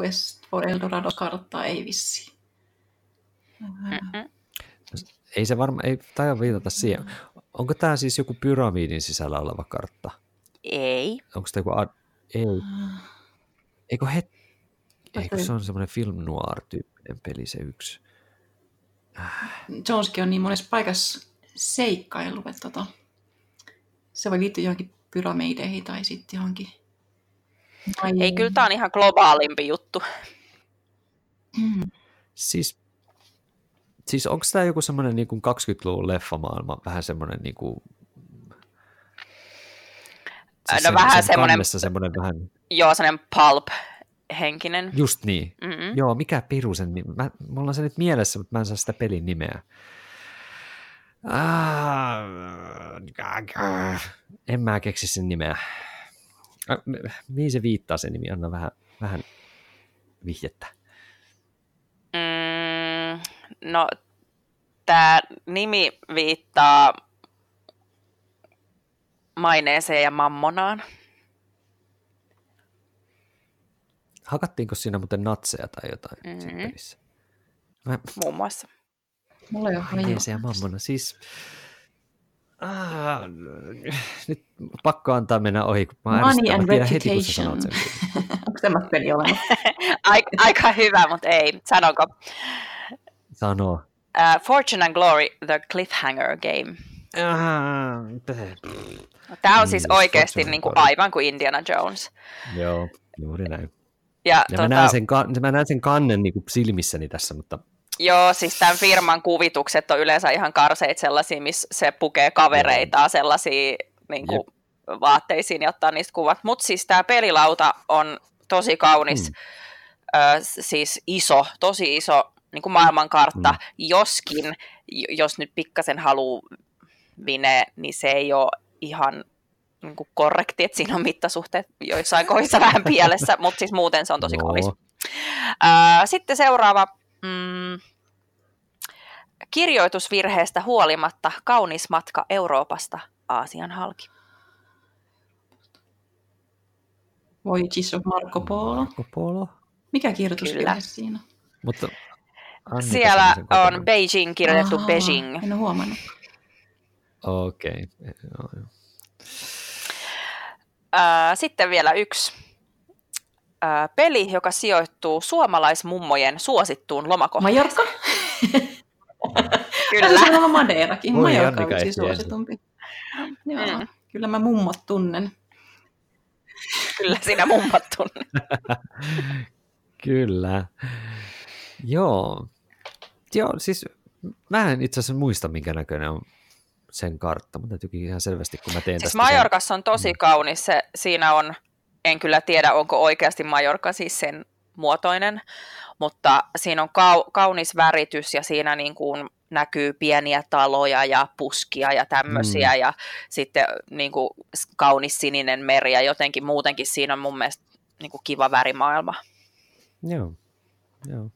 Quest for Eldorado-karttaa? Ei vissi. Mm-mm. Ei se varmaan, ei taida viitata siihen. Onko tämä siis joku pyramidin sisällä oleva kartta? Ei. Onko tämä joku, ad... ei, eikö het... Eikö se on semmoinen film noir-tyyppinen peli se yksi? Joneskin on niin monessa paikassa seikkailu, että tota, se voi liittyä johonkin pyramideihin tai sitten johonkin. Tai... Ei, kyllä tämä on ihan globaalimpi juttu. Mm. Siis, siis onko tämä joku semmoinen niin 20-luvun leffamaailma, vähän semmoinen niin kuin... No vähän semmoinen- kannessa semmoinen vähän, Joo, sellainen pulp-henkinen. just niin. Mm-mm. Joo, mikä piru sen nimi? Mä, mulla on se nyt mielessä, mutta mä en saa sitä pelin nimeä. Ah, en mä keksi sen nimeä. Ah, Mihin se viittaa se nimi? Anna vähän, vähän vihjettä. Mm, no, tämä nimi viittaa maineeseen ja mammonaan. Hakattiinko siinä muuten natseja tai jotain mm-hmm. Mhm. Mä, Muun muassa. Mulla ei ole Maineeseen ja mammona. Siis, ah, nyt pakko antaa mennä ohi, kun mä Money and Mä heti, kun sä sanot reputation. sen. [LAUGHS] Onko tämmöistä peli olemassa? [LAUGHS] Aika, aika hyvä, mutta ei. Sanonko? Sano. Uh, Fortune and Glory, The Cliffhanger Game. Tämä on siis Niin, oikeasti niin kuin aivan kuin Indiana Jones. Joo, juuri näin. Ja, Ja tota, mä, näen sen, mä näen sen kannen niin kuin silmissäni tässä, mutta Joo, siis tämän firman kuvitukset on yleensä ihan karseita sellaisia, missä se pukee kavereitaan sellaisiin niin kuin, vaatteisiin ja ottaa niistä kuvat. Mutta siis tämä pelilauta on tosi kaunis, Mm. ö, siis iso, tosi iso niin kuin maailmankartta, Mm. joskin jos nyt pikkasen haluaa vine, niin se ei ole ihan niin kuin korrekti, että siinä on mittasuhteet joissain kohdissa [LAUGHS] vähän pielessä, mutta siis muuten se on tosi kaunis. Ää, Sitten seuraava. Mm, kirjoitusvirheestä huolimatta kaunis matka Euroopasta Aasian halki. Voi Jesus Marco Polo. Marco Polo. Mikä kirjoitusvirhe Kyllä. siinä? Mutta Annika Siellä on. Beijing kirjoitettu Ahaa, Beijing. En ole huomannut. Okei. Okay. Joo, joo. Ää, Sitten vielä yksi. peli, joka sijoittuu suomalaismummojen suosittuun lomakohteeseen. Majorka? Kyllä. Kyllä. Se on Madeirakin. Majorka on siis suositumpi. Joo. Mm. Kyllä mä mummot tunnen. Kyllä sinä mummat tunnet. [LAUGHS] Kyllä. Joo. Joo, siis mä en itse asiassa muista, minkä näköinen on sen kartta, mutta täytyykin ihan selvästi, kun mä teen Siis tästä Majorkassa on tosi Mm. kaunis. Se, siinä on, en kyllä tiedä, onko oikeasti Majorka siis sen muotoinen, mutta siinä on kau, kaunis väritys ja siinä niin kuin näkyy pieniä taloja ja puskia ja tämmöisiä Mm. ja sitten niin kuin kaunis sininen meri ja jotenkin muutenkin siinä on mun mielestä niin kuin kiva värimaailma. Joo. Joo.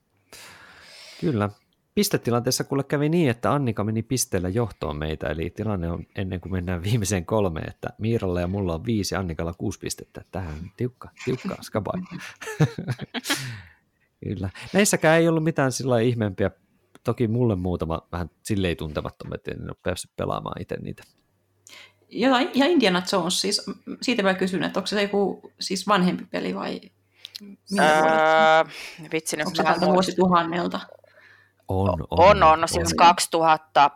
Kyllä. Pistetilanteessa kuule kävi niin, että Annika meni pisteellä johtoon meitä, eli tilanne on ennen kuin mennään viimeiseen kolmeen, että Miiralla ja mulla on viisi, Annikalla kuusi pistettä. Tähän tiukka, tiukka skabai. [LAUGHS] Kyllä. Näissäkään ei ollut mitään sillä ihmeempiä. Toki mulle muutama vähän silleen tuntemattomat, en ole päässyt pelaamaan itse niitä. Ja, ja Indiana Jones, siis siitä mä kysyn, että onko se joku siis vanhempi peli vai vuodet? Öö, vitsi nyt Onko se tältä vuosituhannelta? On, on. On, on, siis 2000,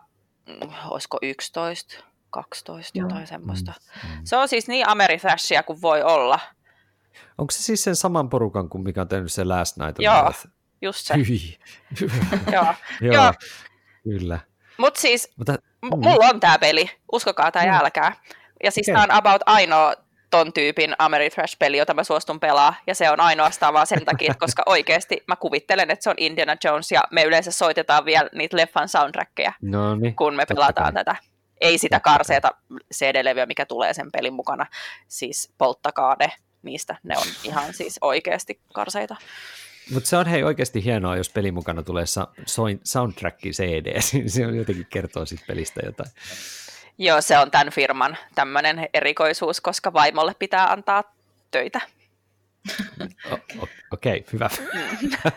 mm, olisiko 11, 12, Joo. jotain semmoista. Mm. Se on siis niin Ameritrashia kuin voi olla, Onko se siis sen saman porukan kuin mikä on tehnyt se Last Night on Joo. Earth? just se. Hyi. [LAUGHS] Joo. [LAUGHS] Joo, Joo. kyllä. Mutta siis Mutta, Mm. mulla on tämä peli, uskokaa tai Joo. älkää. Ja siis Okei. tämä on about ainoa ton tyypin Ameritrash-peli, jota mä suostun pelaa, ja se on ainoastaan vaan sen takia, koska oikeasti mä kuvittelen, että se on Indiana Jones, ja me yleensä soitetaan vielä niitä leffan soundtrackeja, no niin. kun me pelataan kai. tätä. Ei sitä karseeta CD-levyä, mikä tulee sen pelin mukana, siis polttakaa ne niistä, ne on ihan siis oikeasti karseita. Mutta se on hei oikeasti hienoa, jos pelin mukana tulee soundtrack CD. [LAUGHS] se on jotenkin kertoo siitä pelistä jotain. Joo, se on tämän firman tämmöinen erikoisuus, koska vaimolle pitää antaa töitä. Okei, okay, hyvä. [LAUGHS]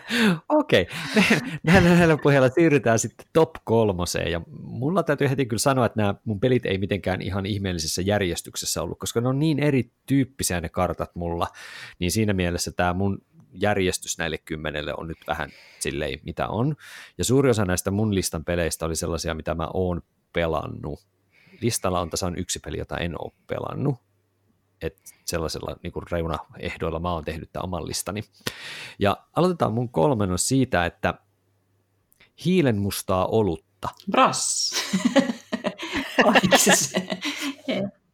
Okei, okay. näillä, näillä pohjalla siirrytään sitten top kolmoseen, ja mulla täytyy heti kyllä sanoa, että nämä mun pelit ei mitenkään ihan ihmeellisessä järjestyksessä ollut, koska ne on niin erityyppisiä ne kartat mulla, niin siinä mielessä tämä mun järjestys näille kymmenelle on nyt vähän silleen, mitä on. Ja suuri osa näistä mun listan peleistä oli sellaisia, mitä mä oon pelannut. Listalla on tasan yksi peli, jota en ole pelannut, että sellaisella niin kuin reunaehdoilla mä oon tehnyt tämän oman listani. Ja aloitetaan mun kolmennos siitä, että hiilenmustaa olutta Brass. [LAUGHS]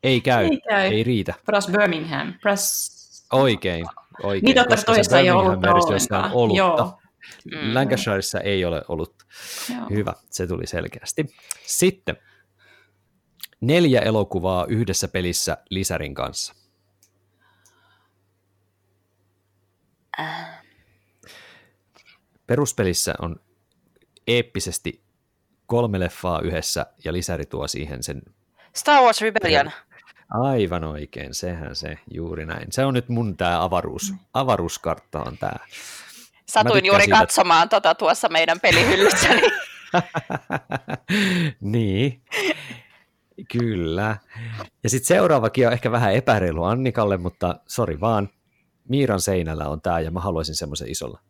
Ei käy, Ei käy. ei riitä. Brass Birmingham. Brass... Oikein, oikein. Totta, koska toista ei on ollenkaan. olutta. Joo. Mm. Lancashiressa ei ole olutta. Joo. Hyvä, se tuli selkeästi. Sitten neljä elokuvaa yhdessä pelissä lisärin kanssa. Äh, Peruspelissä on eeppisesti kolme leffaa yhdessä ja lisäri tuo siihen sen Star Wars Rebellion. aivan oikein, sehän se juuri näin. Se on nyt mun tämä avaruus, avaruuskartta on tämä. Satuin juuri siitä, että- katsomaan tota tuossa meidän pelihyllyssä. Niin [LAUGHS] niin, kyllä. Ja sitten seuraavakin on ehkä vähän epäreilu Annikalle, mutta sori vaan. Miiran seinällä on tämä ja mä haluaisin semmoisen isolla.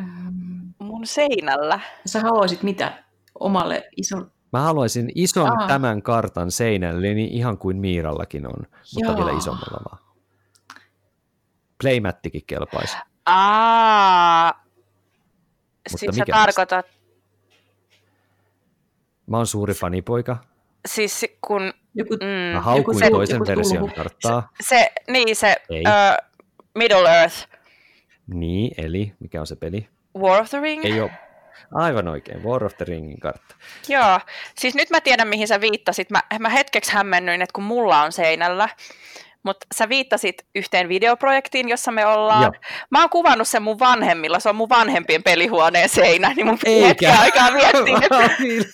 Ähm, mun seinällä. Sä haluaisit mitä omalle ison... Mä haluaisin ison Aa. tämän kartan seinälle, niin ihan kuin Miirallakin on, mutta Joo. vielä isommalla vaan. Playmattikin kelpaisi. Aa, Mutta siis sä tarkoitat, Mä oon suuri fanipoika. siis kun Joku, mm, Mä haukuin se- toisen joku version karttaa. se, niin se Ei. ö, Middle Earth, Niin, eli mikä on se peli? War of the Ring. Ei ole. Aivan oikein, War of the Ringin kartta. Joo, siis nyt mä tiedän mihin sä viittasit. Mä, mä hetkeksi hämmennyin, että kun mulla on seinällä, mutta sä viittasit yhteen videoprojektiin, jossa me ollaan. Joo. Mä oon kuvannut sen mun vanhemmilla, se on mun vanhempien pelihuoneen seinä, niin mun Eikä. hetken aikaa miettiä, [LAUGHS] että Niin.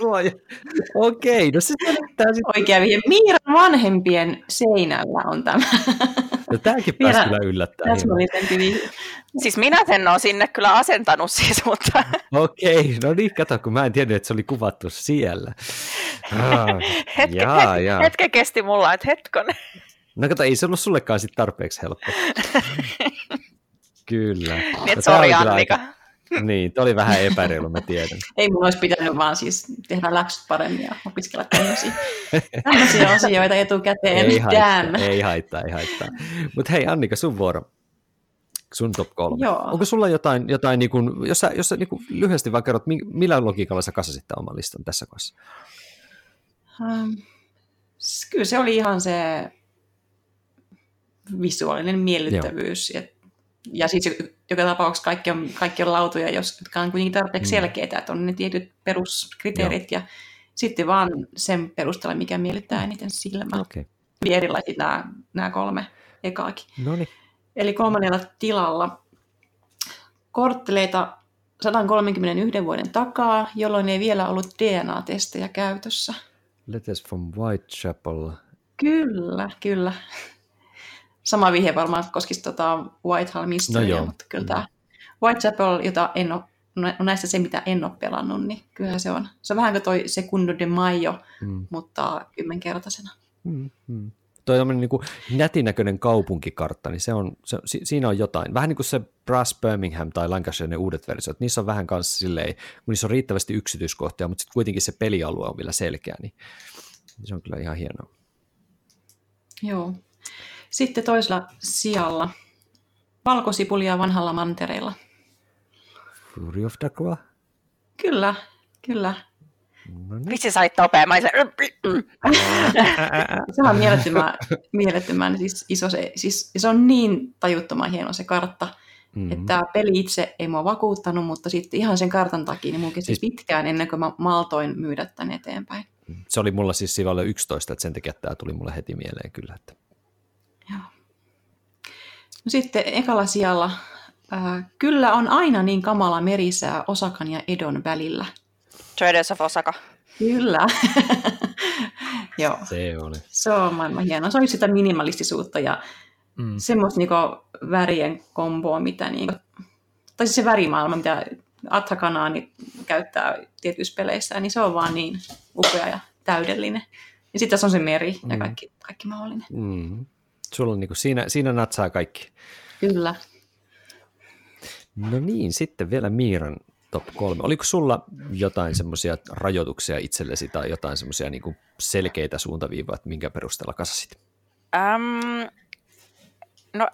Okei, no se selittää sitten. Oikea vihje. Miiran vanhempien seinällä on tämä. No tämäkin pääsi Vielä kyllä vihje. siis minä sen on sinne kyllä asentanut siis, mutta Okei, no niin, kato, kun mä en tiennyt, että se oli kuvattu siellä. [LAUGHS] Ah, hetke, jaa, hetke, jaa. hetke kesti mulla, että hetkonen. No kato, ei se ollut sullekaan sit tarpeeksi helppo. [LAUGHS] kyllä. Niin, No, sori Annika. aika- Niin, toi oli vähän epäreilu, mä tiedän. [LAUGHS] Ei mun olisi pitänyt vaan siis tehdä läksyt paremmin ja opiskella tämmöisiä, [LAUGHS] tämmöisiä asioita etukäteen. ei haittaa, Damn. ei haittaa, ei haittaa. Mutta hei Annika, sun vuoro. Sun top kolme. Joo. Onko sulla jotain, jotain niin kuin, jos sä, jos sä niin kuin lyhyesti vaan kerrot, mi- millä logiikalla sä kasasit tämän oman listan tässä kohdassa? S- Kyllä se oli ihan se visuaalinen miellyttävyys. Ja, ja siis joka tapauksessa kaikki on, kaikki on lautuja, jos, jotka on kuitenkin tarpeeksi Mm. selkeitä, että on ne tietyt peruskriteerit ja sitten vaan sen perusteella, mikä miellyttää eniten silmää. Okay. Hyvin erilaiset nämä, nämä kolme ekaakin. No niin. Eli kolmannella tilalla kortteleita 131 vuoden takaa, jolloin ei vielä ollut DNA-testejä käytössä. Letters from Whitechapel. Kyllä, kyllä. Sama vihje varmaan koskisi tota Whitehall Mysteryä, No mutta kyllä tämä Whitechapel, jota en ole, no näistä se mitä en ole pelannut, niin kyllä se on. Se on vähän kuin toi Segundo de Mayo, Mm. mutta kymmenkertaisena. Mm, mm. Toi on niin nätinäköinen kaupunkikartta, niin se on, se, si, siinä on jotain. Vähän niin kuin se Brass Birmingham tai Lancashire ne uudet versiot, niissä on vähän kanssa silleen, kun niissä on riittävästi yksityiskohtia, mutta sitten kuitenkin se pelialue on vielä selkeä, niin se on kyllä ihan hienoa. Joo. Sitten toisella sijalla valkosipulia vanhalla mantereella. Fury of Dracula? Kyllä, kyllä. No niin. Vitsi sait nopeammin. Se, Se on mielettömän, mielettömän siis iso se, siis se on niin tajuttoman hieno se kartta, Mm. mm-hmm. että tämä peli itse ei mua vakuuttanut, mutta sitten ihan sen kartan takia niin mun kesti Siis- pitkään ennen kuin mä maltoin myydä tämän eteenpäin. Se oli mulla siis silloin 11, että sen takia tämä tuli mulle heti mieleen kyllä. Että. No sitten ekalla sijalla, ää, kyllä on aina niin kamala merisää Osakan ja Edon välillä. Traders of Osaka. Kyllä. [LAUGHS] Joo, Se oli. se on maailman hienoa. Se on sitä minimalistisuutta ja Mm. semmoista niinku värien komboa, mitä niinku, tai siis se värimaailma, mitä Athakanaani käyttää tietyissä peleissä, niin se on vaan niin upea ja täydellinen. Ja sitten tässä on se meri ja Mm. kaikki, kaikki mahdollinen. Mm. Sulla on niin kuin, siinä, siinä natsaa kaikki. Kyllä. No niin, sitten vielä Miiran top kolme. Oliko sulla jotain semmoisia rajoituksia itsellesi tai jotain semmoisia niin selkeitä suuntaviivoja, että minkä perusteella kasasit? Äm, no,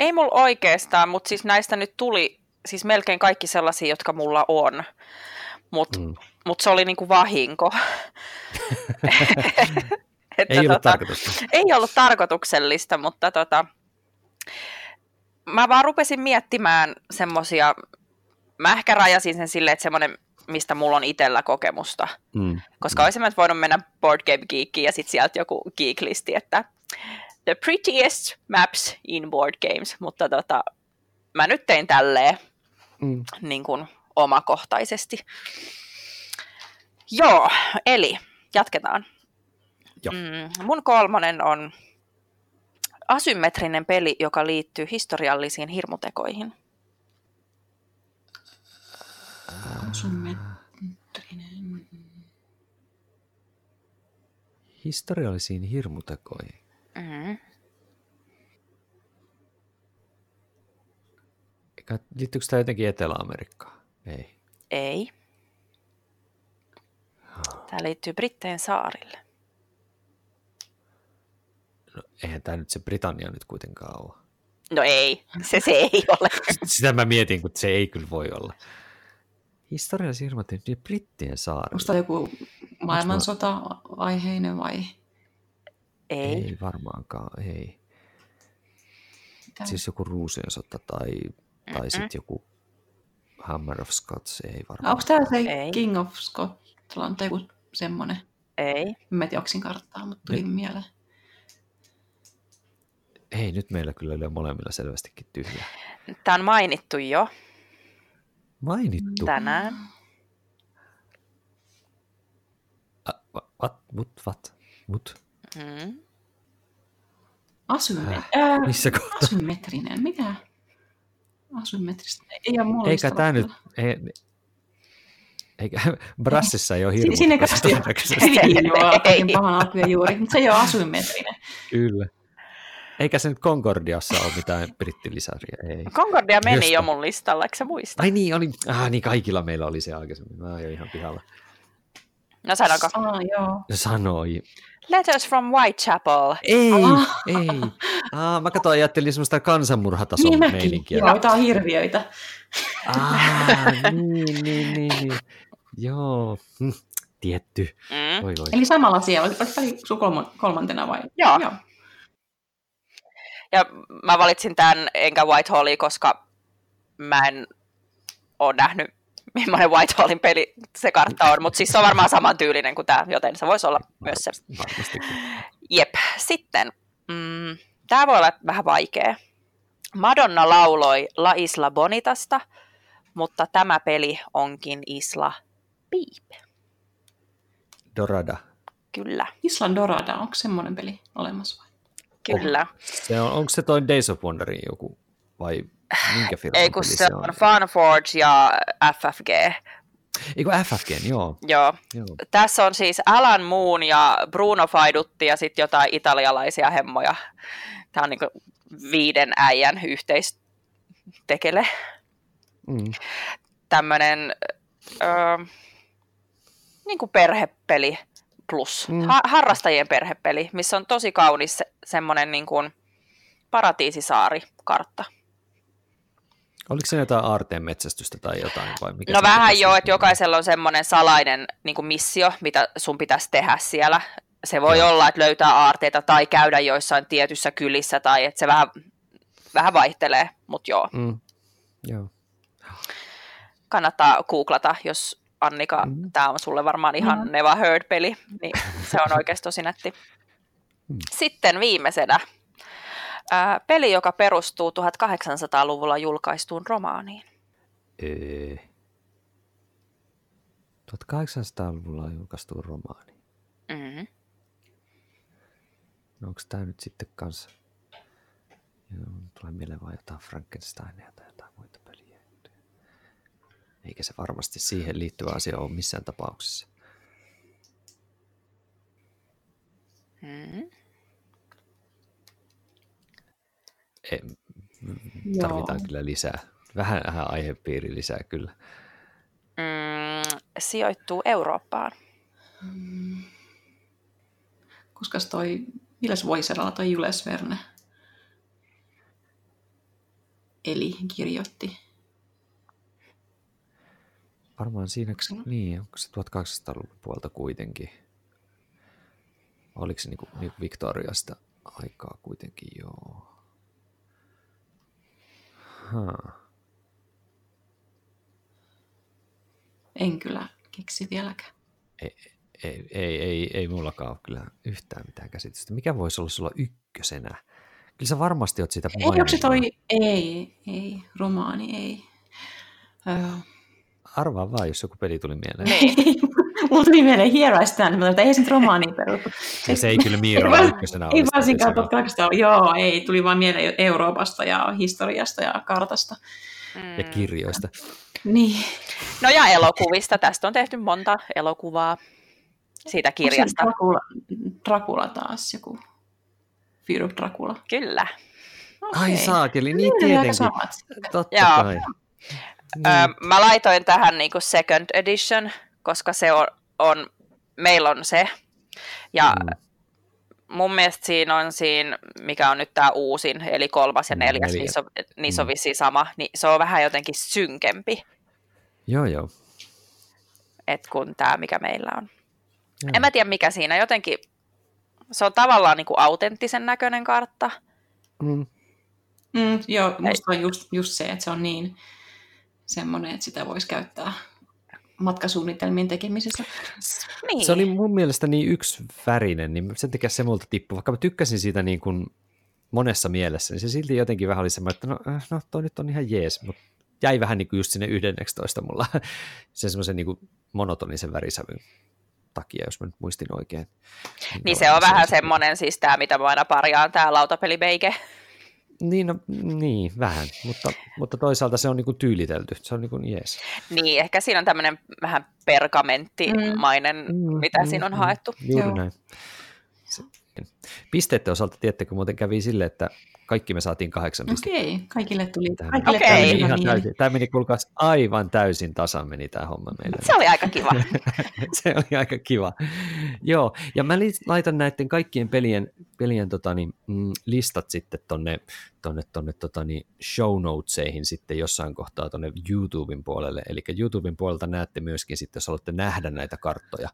ei mulla oikeastaan, mutta siis näistä nyt tuli siis melkein kaikki sellaisia, jotka mulla on. Mutta Mm. mut se oli niinku vahinko. [LAUGHS] [LAUGHS] Että Ei ollut tota, ei ollut tarkoituksellista, mutta tota, mä vaan rupesin miettimään semmosia, mä ehkä rajasin sen silleen, että semmoinen, mistä mulla on itsellä kokemusta. Mm. Koska mm. olisin mä voinut mennä Board Game Geekiin ja sitten sieltä joku geek-listi, että the prettiest maps in board games, mutta tota, mä nyt tein tälleen Mm. niin kuin omakohtaisesti. Joo, eli jatketaan. Joo. Mm, mun kolmonen on asymmetrinen peli, joka liittyy historiallisiin hirmutekoihin. Symmetrinen. Historiallisiin hirmutekoihin. Mm. Eikä- Liittyykö tämä jotenkin Etelä-Amerikkaan? Ei. Ei. Tämä liittyy Britteen saarille. No, eihän tämä nyt se Britannia nyt kuitenkaan ole. No ei, se, se ei ole. [LAUGHS] Sitä mä mietin, kun se ei kyllä voi olla. Historiallisia niin Brittien Onko saarella. tämä joku maailmansota-aiheinen vai? Ei. Ei varmaankaan, ei. Mitä? Siis joku Ruusien sota tai, tai sitten joku Hammer of Scots, ei varmaan. Onko tämä se Ei. King of Scotland tai joku semmoinen? Ei. Mä en tiedä, onko karttaa, mutta tuli Nyt- mieleen. Ei, nyt meillä kyllä oli molemmilla selvästikin tyhjä. Tämä on mainittu jo Mainittu. tänään. What? Mut, what? Mut? Mm. Asymme- Äh, ää, Missä kohtaa? asymmetrinen, mitä? Asymmetristä. Ei ole mulla Eikä tämä nyt... Ei, eikä, [LAUGHS] Brassissa ei ole hirmu. Sinne kanssa Ei. joo, kaiken [LAUGHS] pahan alkuja juuri, mutta se ei ole asymmetrinen. Kyllä. Eikä se nyt Concordiassa ole mitään brittilisäriä, ei. Concordia meni Josta. jo mun listalla, eikö sä muista? Ai niin, oli, ah, niin kaikilla meillä oli se aikaisemmin, mä oon ihan pihalla. No sanoko. Ah, joo. Se sanoi, Letters from Whitechapel. ei, Ah. ei. Ah, mä katsoin, ajattelin semmoista kansanmurhatason Niin mäkin. meininkiä. Joo, on hirviöitä. Ah, niin, niin, niin, niin. Joo, hm, tietty. Mm. Voi voi. Eli samalla siellä, oliko kolmantena vai? Joo. Ja mä valitsin tämän enkä Whitehallia, koska mä en ole nähnyt, millainen Whitehallin peli se kartta on, mutta siis se on varmaan samantyylinen kuin tämä, joten se voisi olla myös se. Jep. Sitten, mm, tämä voi olla vähän vaikea. Madonna lauloi La Isla Bonitasta, mutta tämä peli onkin Isla Piip. Dorada. Kyllä, Island Dorada, onko semmoinen peli olemassa? Kyllä. Se on, onko se toi Days of Wonderin joku, vai minkä firman Ei kun se on Funforge ja FFG. Ei kun FFG, joo. Joo. joo. Tässä on siis Alan Moon ja Bruno Faidutti ja sitten jotain italialaisia hemmoja. Tämä on niinku viiden äijän yhteistekele. Mm. Tämmöinen öö, niinku perhepeli plus. Mm. Ha- harrastajien perhepeli, missä on tosi kaunis se, semmoinen niinku paratiisisaari-kartta. Oliko se jotain aarteen metsästystä tai jotain? Vai mikä No vähän joo, että jokaisella on semmoinen salainen niin kuin missio, mitä sun pitäisi tehdä siellä. Se voi Joo. olla, että löytää aarteita tai käydä joissain tietyssä kylissä tai että se vähän, vähän vaihtelee, mutta joo, Mm. Joo. kannattaa googlata, jos Annika, Mm. tämä on sulle varmaan ihan Mm. Never Heard-peli, niin se on oikeasti tosi nätti. Mm. Sitten viimeisenä, ää, peli, joka perustuu 1800-luvulla julkaistuun romaaniin. Öö. 1800-luvulla on julkaistu romaani. Mm-hmm. No onko tämä nyt sitten kanssa... Joo, tulee mieleen vaan jotain Frankensteinia tai. Eikä se varmasti siihen liittyvä asia ole missään tapauksessa. Mm-hmm. Ei, tarvitaan kyllä lisää. Vähän, vähän aihepiiri lisää kyllä. Mm, sijoittuu Eurooppaan. Koska toi, milläs Voiseralla toi Jules Verne? Eli kirjoitti. Varmaan siinä, se- niin, onko se 1800-luvun puolta kuitenkin? Oliko se niinku, niinku Victoriasta aikaa kuitenkin, joo. Huh. En kyllä keksi vieläkään. Ei, ei, ei, ei, ei mullakaan ole kyllä yhtään mitään käsitystä. Mikä voisi olla sulla ykkösenä? Kyllä sä varmasti oot sitä Ei, onko se toi? Ei, ei, romaani ei. Öö, Arvaa vaan, jos joku peli tuli mieleen. Niin. [LAUGHS] Mulla tuli mieleen Here I Stand, mutta ei se nyt romaaniin [LAUGHS] perustu. Ja se ei kyllä var- ykkösenä Ei varsinkaan täytyy sanoa. 1800 Joo, ei. Tuli vaan mieleen Euroopasta ja historiasta ja kartasta. Mm. Ja kirjoista. Niin. No ja elokuvista. Tästä on tehty monta elokuvaa siitä kirjasta. Dracula, Dracula taas joku. Fear of Dracula. Kyllä. Ai saakeli, niin tietenkin. Totta Joo. kai. Öö, Niin. mä laitoin tähän niinku second edition, koska se on, on meillä on se. Ja Mm. mun mielestä siinä on siinä, mikä on nyt tämä uusin, eli kolmas ja neljäs, Neljä. niissä on, niissä on Mm. vissiin sama, niin se on vähän jotenkin synkempi, Joo, joo. et kun tämä, mikä meillä on. joo. En mä tiedä, mikä siinä jotenkin, se on tavallaan niinku autenttisen näköinen kartta. Mm. Mm, joo, musta on just, just se, että se on niin semmoinen, että sitä voisi käyttää matkasuunnitelmien tekemisessä. Niin. Se oli mun mielestä niin yksi värinen, niin sen takia se multa tippui. Vaikka mä tykkäsin siitä niin kuin monessa mielessä, niin se silti jotenkin vähän oli semmoinen, että no, äh, no toi nyt on ihan jees, mutta jäi vähän niin kuin just sinne 11 mulla [LAUGHS] sen semmoisen niin kuin monotonisen värisävyn takia, jos mä nyt muistin oikein. Niin se on vähän semmoinen, siis tämä, mitä mä aina parjaan, tämä lautapelibeike. Niin, no, niin, vähän, mutta, mutta toisaalta se on niin kuin tyylitelty, se on niin kuin jees. Niin, ehkä siinä on tämmöinen vähän pergamenttimainen, mm. mitä siinä on haettu. Juuri Joo. näin. Se, Pisteiden osalta, tiettekö, muuten kävi sille, että kaikki me saatiin kahdeksan pistettä. Okei, kaikille tuli. Tämä Kaikille tuli meni, ihan ihan niin. täysin, tämä meni kuulkaas aivan täysin tasan meni tämä homma meille. Se oli aika kiva. [LAUGHS] se oli aika kiva. Joo, ja mä laitan näiden kaikkien pelien, pelien tota, niin, mm, listat sitten tonne, tonne, tonne tota, niin, show notesihin sitten jossain kohtaa tonne YouTuben puolelle. Eli YouTuben puolelta näette myöskin sitten, jos haluatte nähdä näitä karttoja,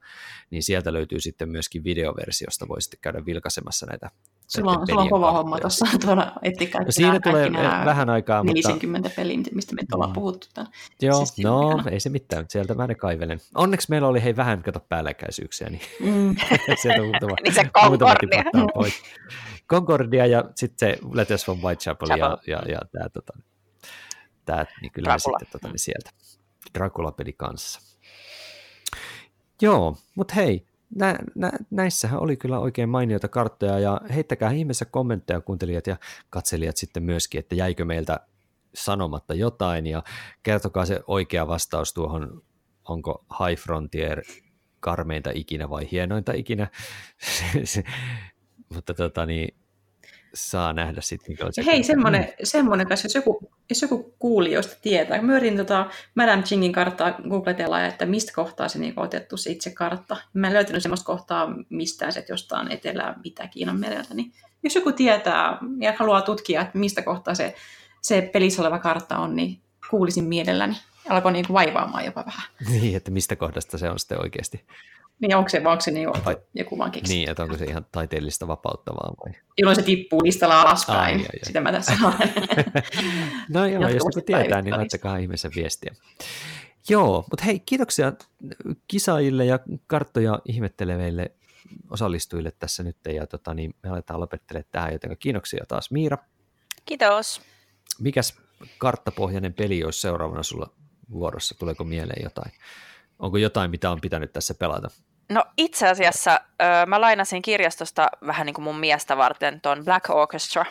niin sieltä löytyy sitten myöskin videoversiosta, voisitte käydä vilkaisemassa näitä. Sulla on, sulla on kova homma tuossa [LAUGHS] tuolla etsiä kaikki No siinä nämä- tulee kaikki nämä vähän aikaa, mutta 40 peliä, mistä me ollaan Mm. puhuttu. Tämän. joo, Siis no siinä- ei se mitään, sieltä mä ne kaivelen. Onneksi meillä oli hei vähän kato päällekkäisyyksiä, niin Mm. [LAUGHS] sieltä muutama, [LAUGHS] niin se muutama Concordia. tipahtaa pois. Concordia ja sitten se Letters from Whitechapel ja, ja, ja tämä tota, tää, niin kyllä Dracula. sitten tota, niin sieltä. Dracula-peli kanssa. Joo, mutta hei, nä, nä, näissähän oli kyllä oikein mainioita karttoja ja heittäkää ihmeessä kommentteja kuuntelijat ja katselijat sitten myöskin, että jäikö meiltä sanomatta jotain ja kertokaa se oikea vastaus tuohon, onko High Frontier karmeinta ikinä vai hienointa ikinä, [LAUGHS] mutta tota niin, saa nähdä sitten. mikä on se hei, semmoinen, semmoinen kanssa, jos joku, jos joku kuulijoista tietää. Mä yritin tota Madame Chingin karttaa googletella, että mistä kohtaa se niin otettu se itse kartta. Mä en löytänyt semmoista kohtaa mistään se, että jostain etelä mitä Kiinan mereltä. Niin jos joku tietää ja haluaa tutkia, että mistä kohtaa se, se pelissä oleva kartta on, niin kuulisin mielelläni. Alkoi niin vaivaamaan jopa vähän. Niin, että mistä kohdasta se on sitten oikeasti. Niin onko se, vai onko se niin, Vai- joku vaan keksi? Niin, että onko se ihan taiteellista vapauttavaa vai? Jolloin se tippuu listalla alaspäin. Ai, ai, ai. Sitä mä tässä haen. [LAUGHS] No joo, jos joku tietää, niin laittakaa ihmeessä viestiä. Joo, mutta hei, kiitoksia kisaajille ja karttoja ihmetteleville osallistujille tässä nyt. Ja tota, niin me aletaan lopettelemaan tähän, joten kiitoksia taas Miira. Kiitos. Mikäs karttapohjainen peli olisi seuraavana sulla vuorossa? Tuleeko mieleen jotain? Onko jotain, mitä on pitänyt tässä pelata? No itse asiassa ö, mä lainasin kirjastosta vähän niin kuin mun miestä varten ton Black Orchestra,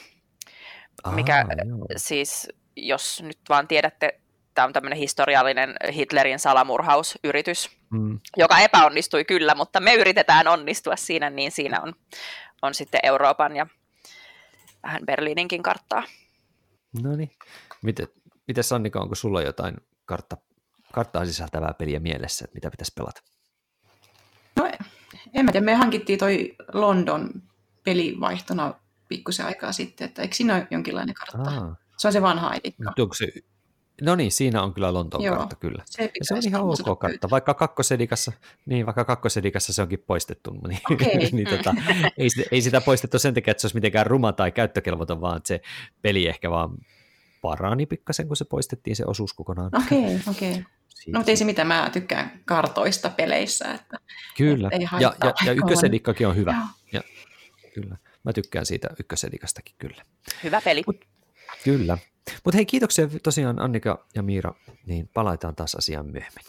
mikä joo. siis jos nyt vaan tiedätte, tämä on tämmöinen historiallinen Hitlerin salamurhausyritys, Mm, joka epäonnistui kyllä, mutta me yritetään onnistua siinä, niin siinä on, on sitten Euroopan ja vähän Berliininkin karttaa. no niin. Miten, miten Sannika, onko sulla jotain kartta, karttaa sisältävää peliä mielessä, että mitä pitäisi pelata? No, en mä tiedä, me hankittiin toi London pelivaihtona pikkusen aikaa sitten, että eikö siinä ole jonkinlainen kartta? Aa, Se on se vanha onko se, no niin, siinä on kyllä Lontoon Joo. kartta, kyllä. Se, Ja se on ihan ok kartta, vaikka kakkosedikassa, niin vaikka kakkosedikassa se onkin poistettu, niin, Okei. [LAUGHS] niin tota, ei, sitä, ei sitä poistettu sen takia, että se olisi mitenkään ruma tai käyttökelvoton, vaan se peli ehkä vaan parani pikkasen, kun se poistettiin se osuus kokonaan. Okei, okei. Siitä- No mutta ei se mitä, mä tykkään kartoista peleissä. Että, Kyllä, ei ja, ja, ja ykkösedikkakin on hyvä. Joo. Ja, kyllä, mä tykkään siitä ykkösedikastakin, kyllä. Hyvä peli. Kyllä. Mutta hei, kiitoksia tosiaan Annika ja Miira, niin palataan taas asiaan myöhemmin.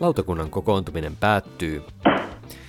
Lautakunnan kokoontuminen päättyy.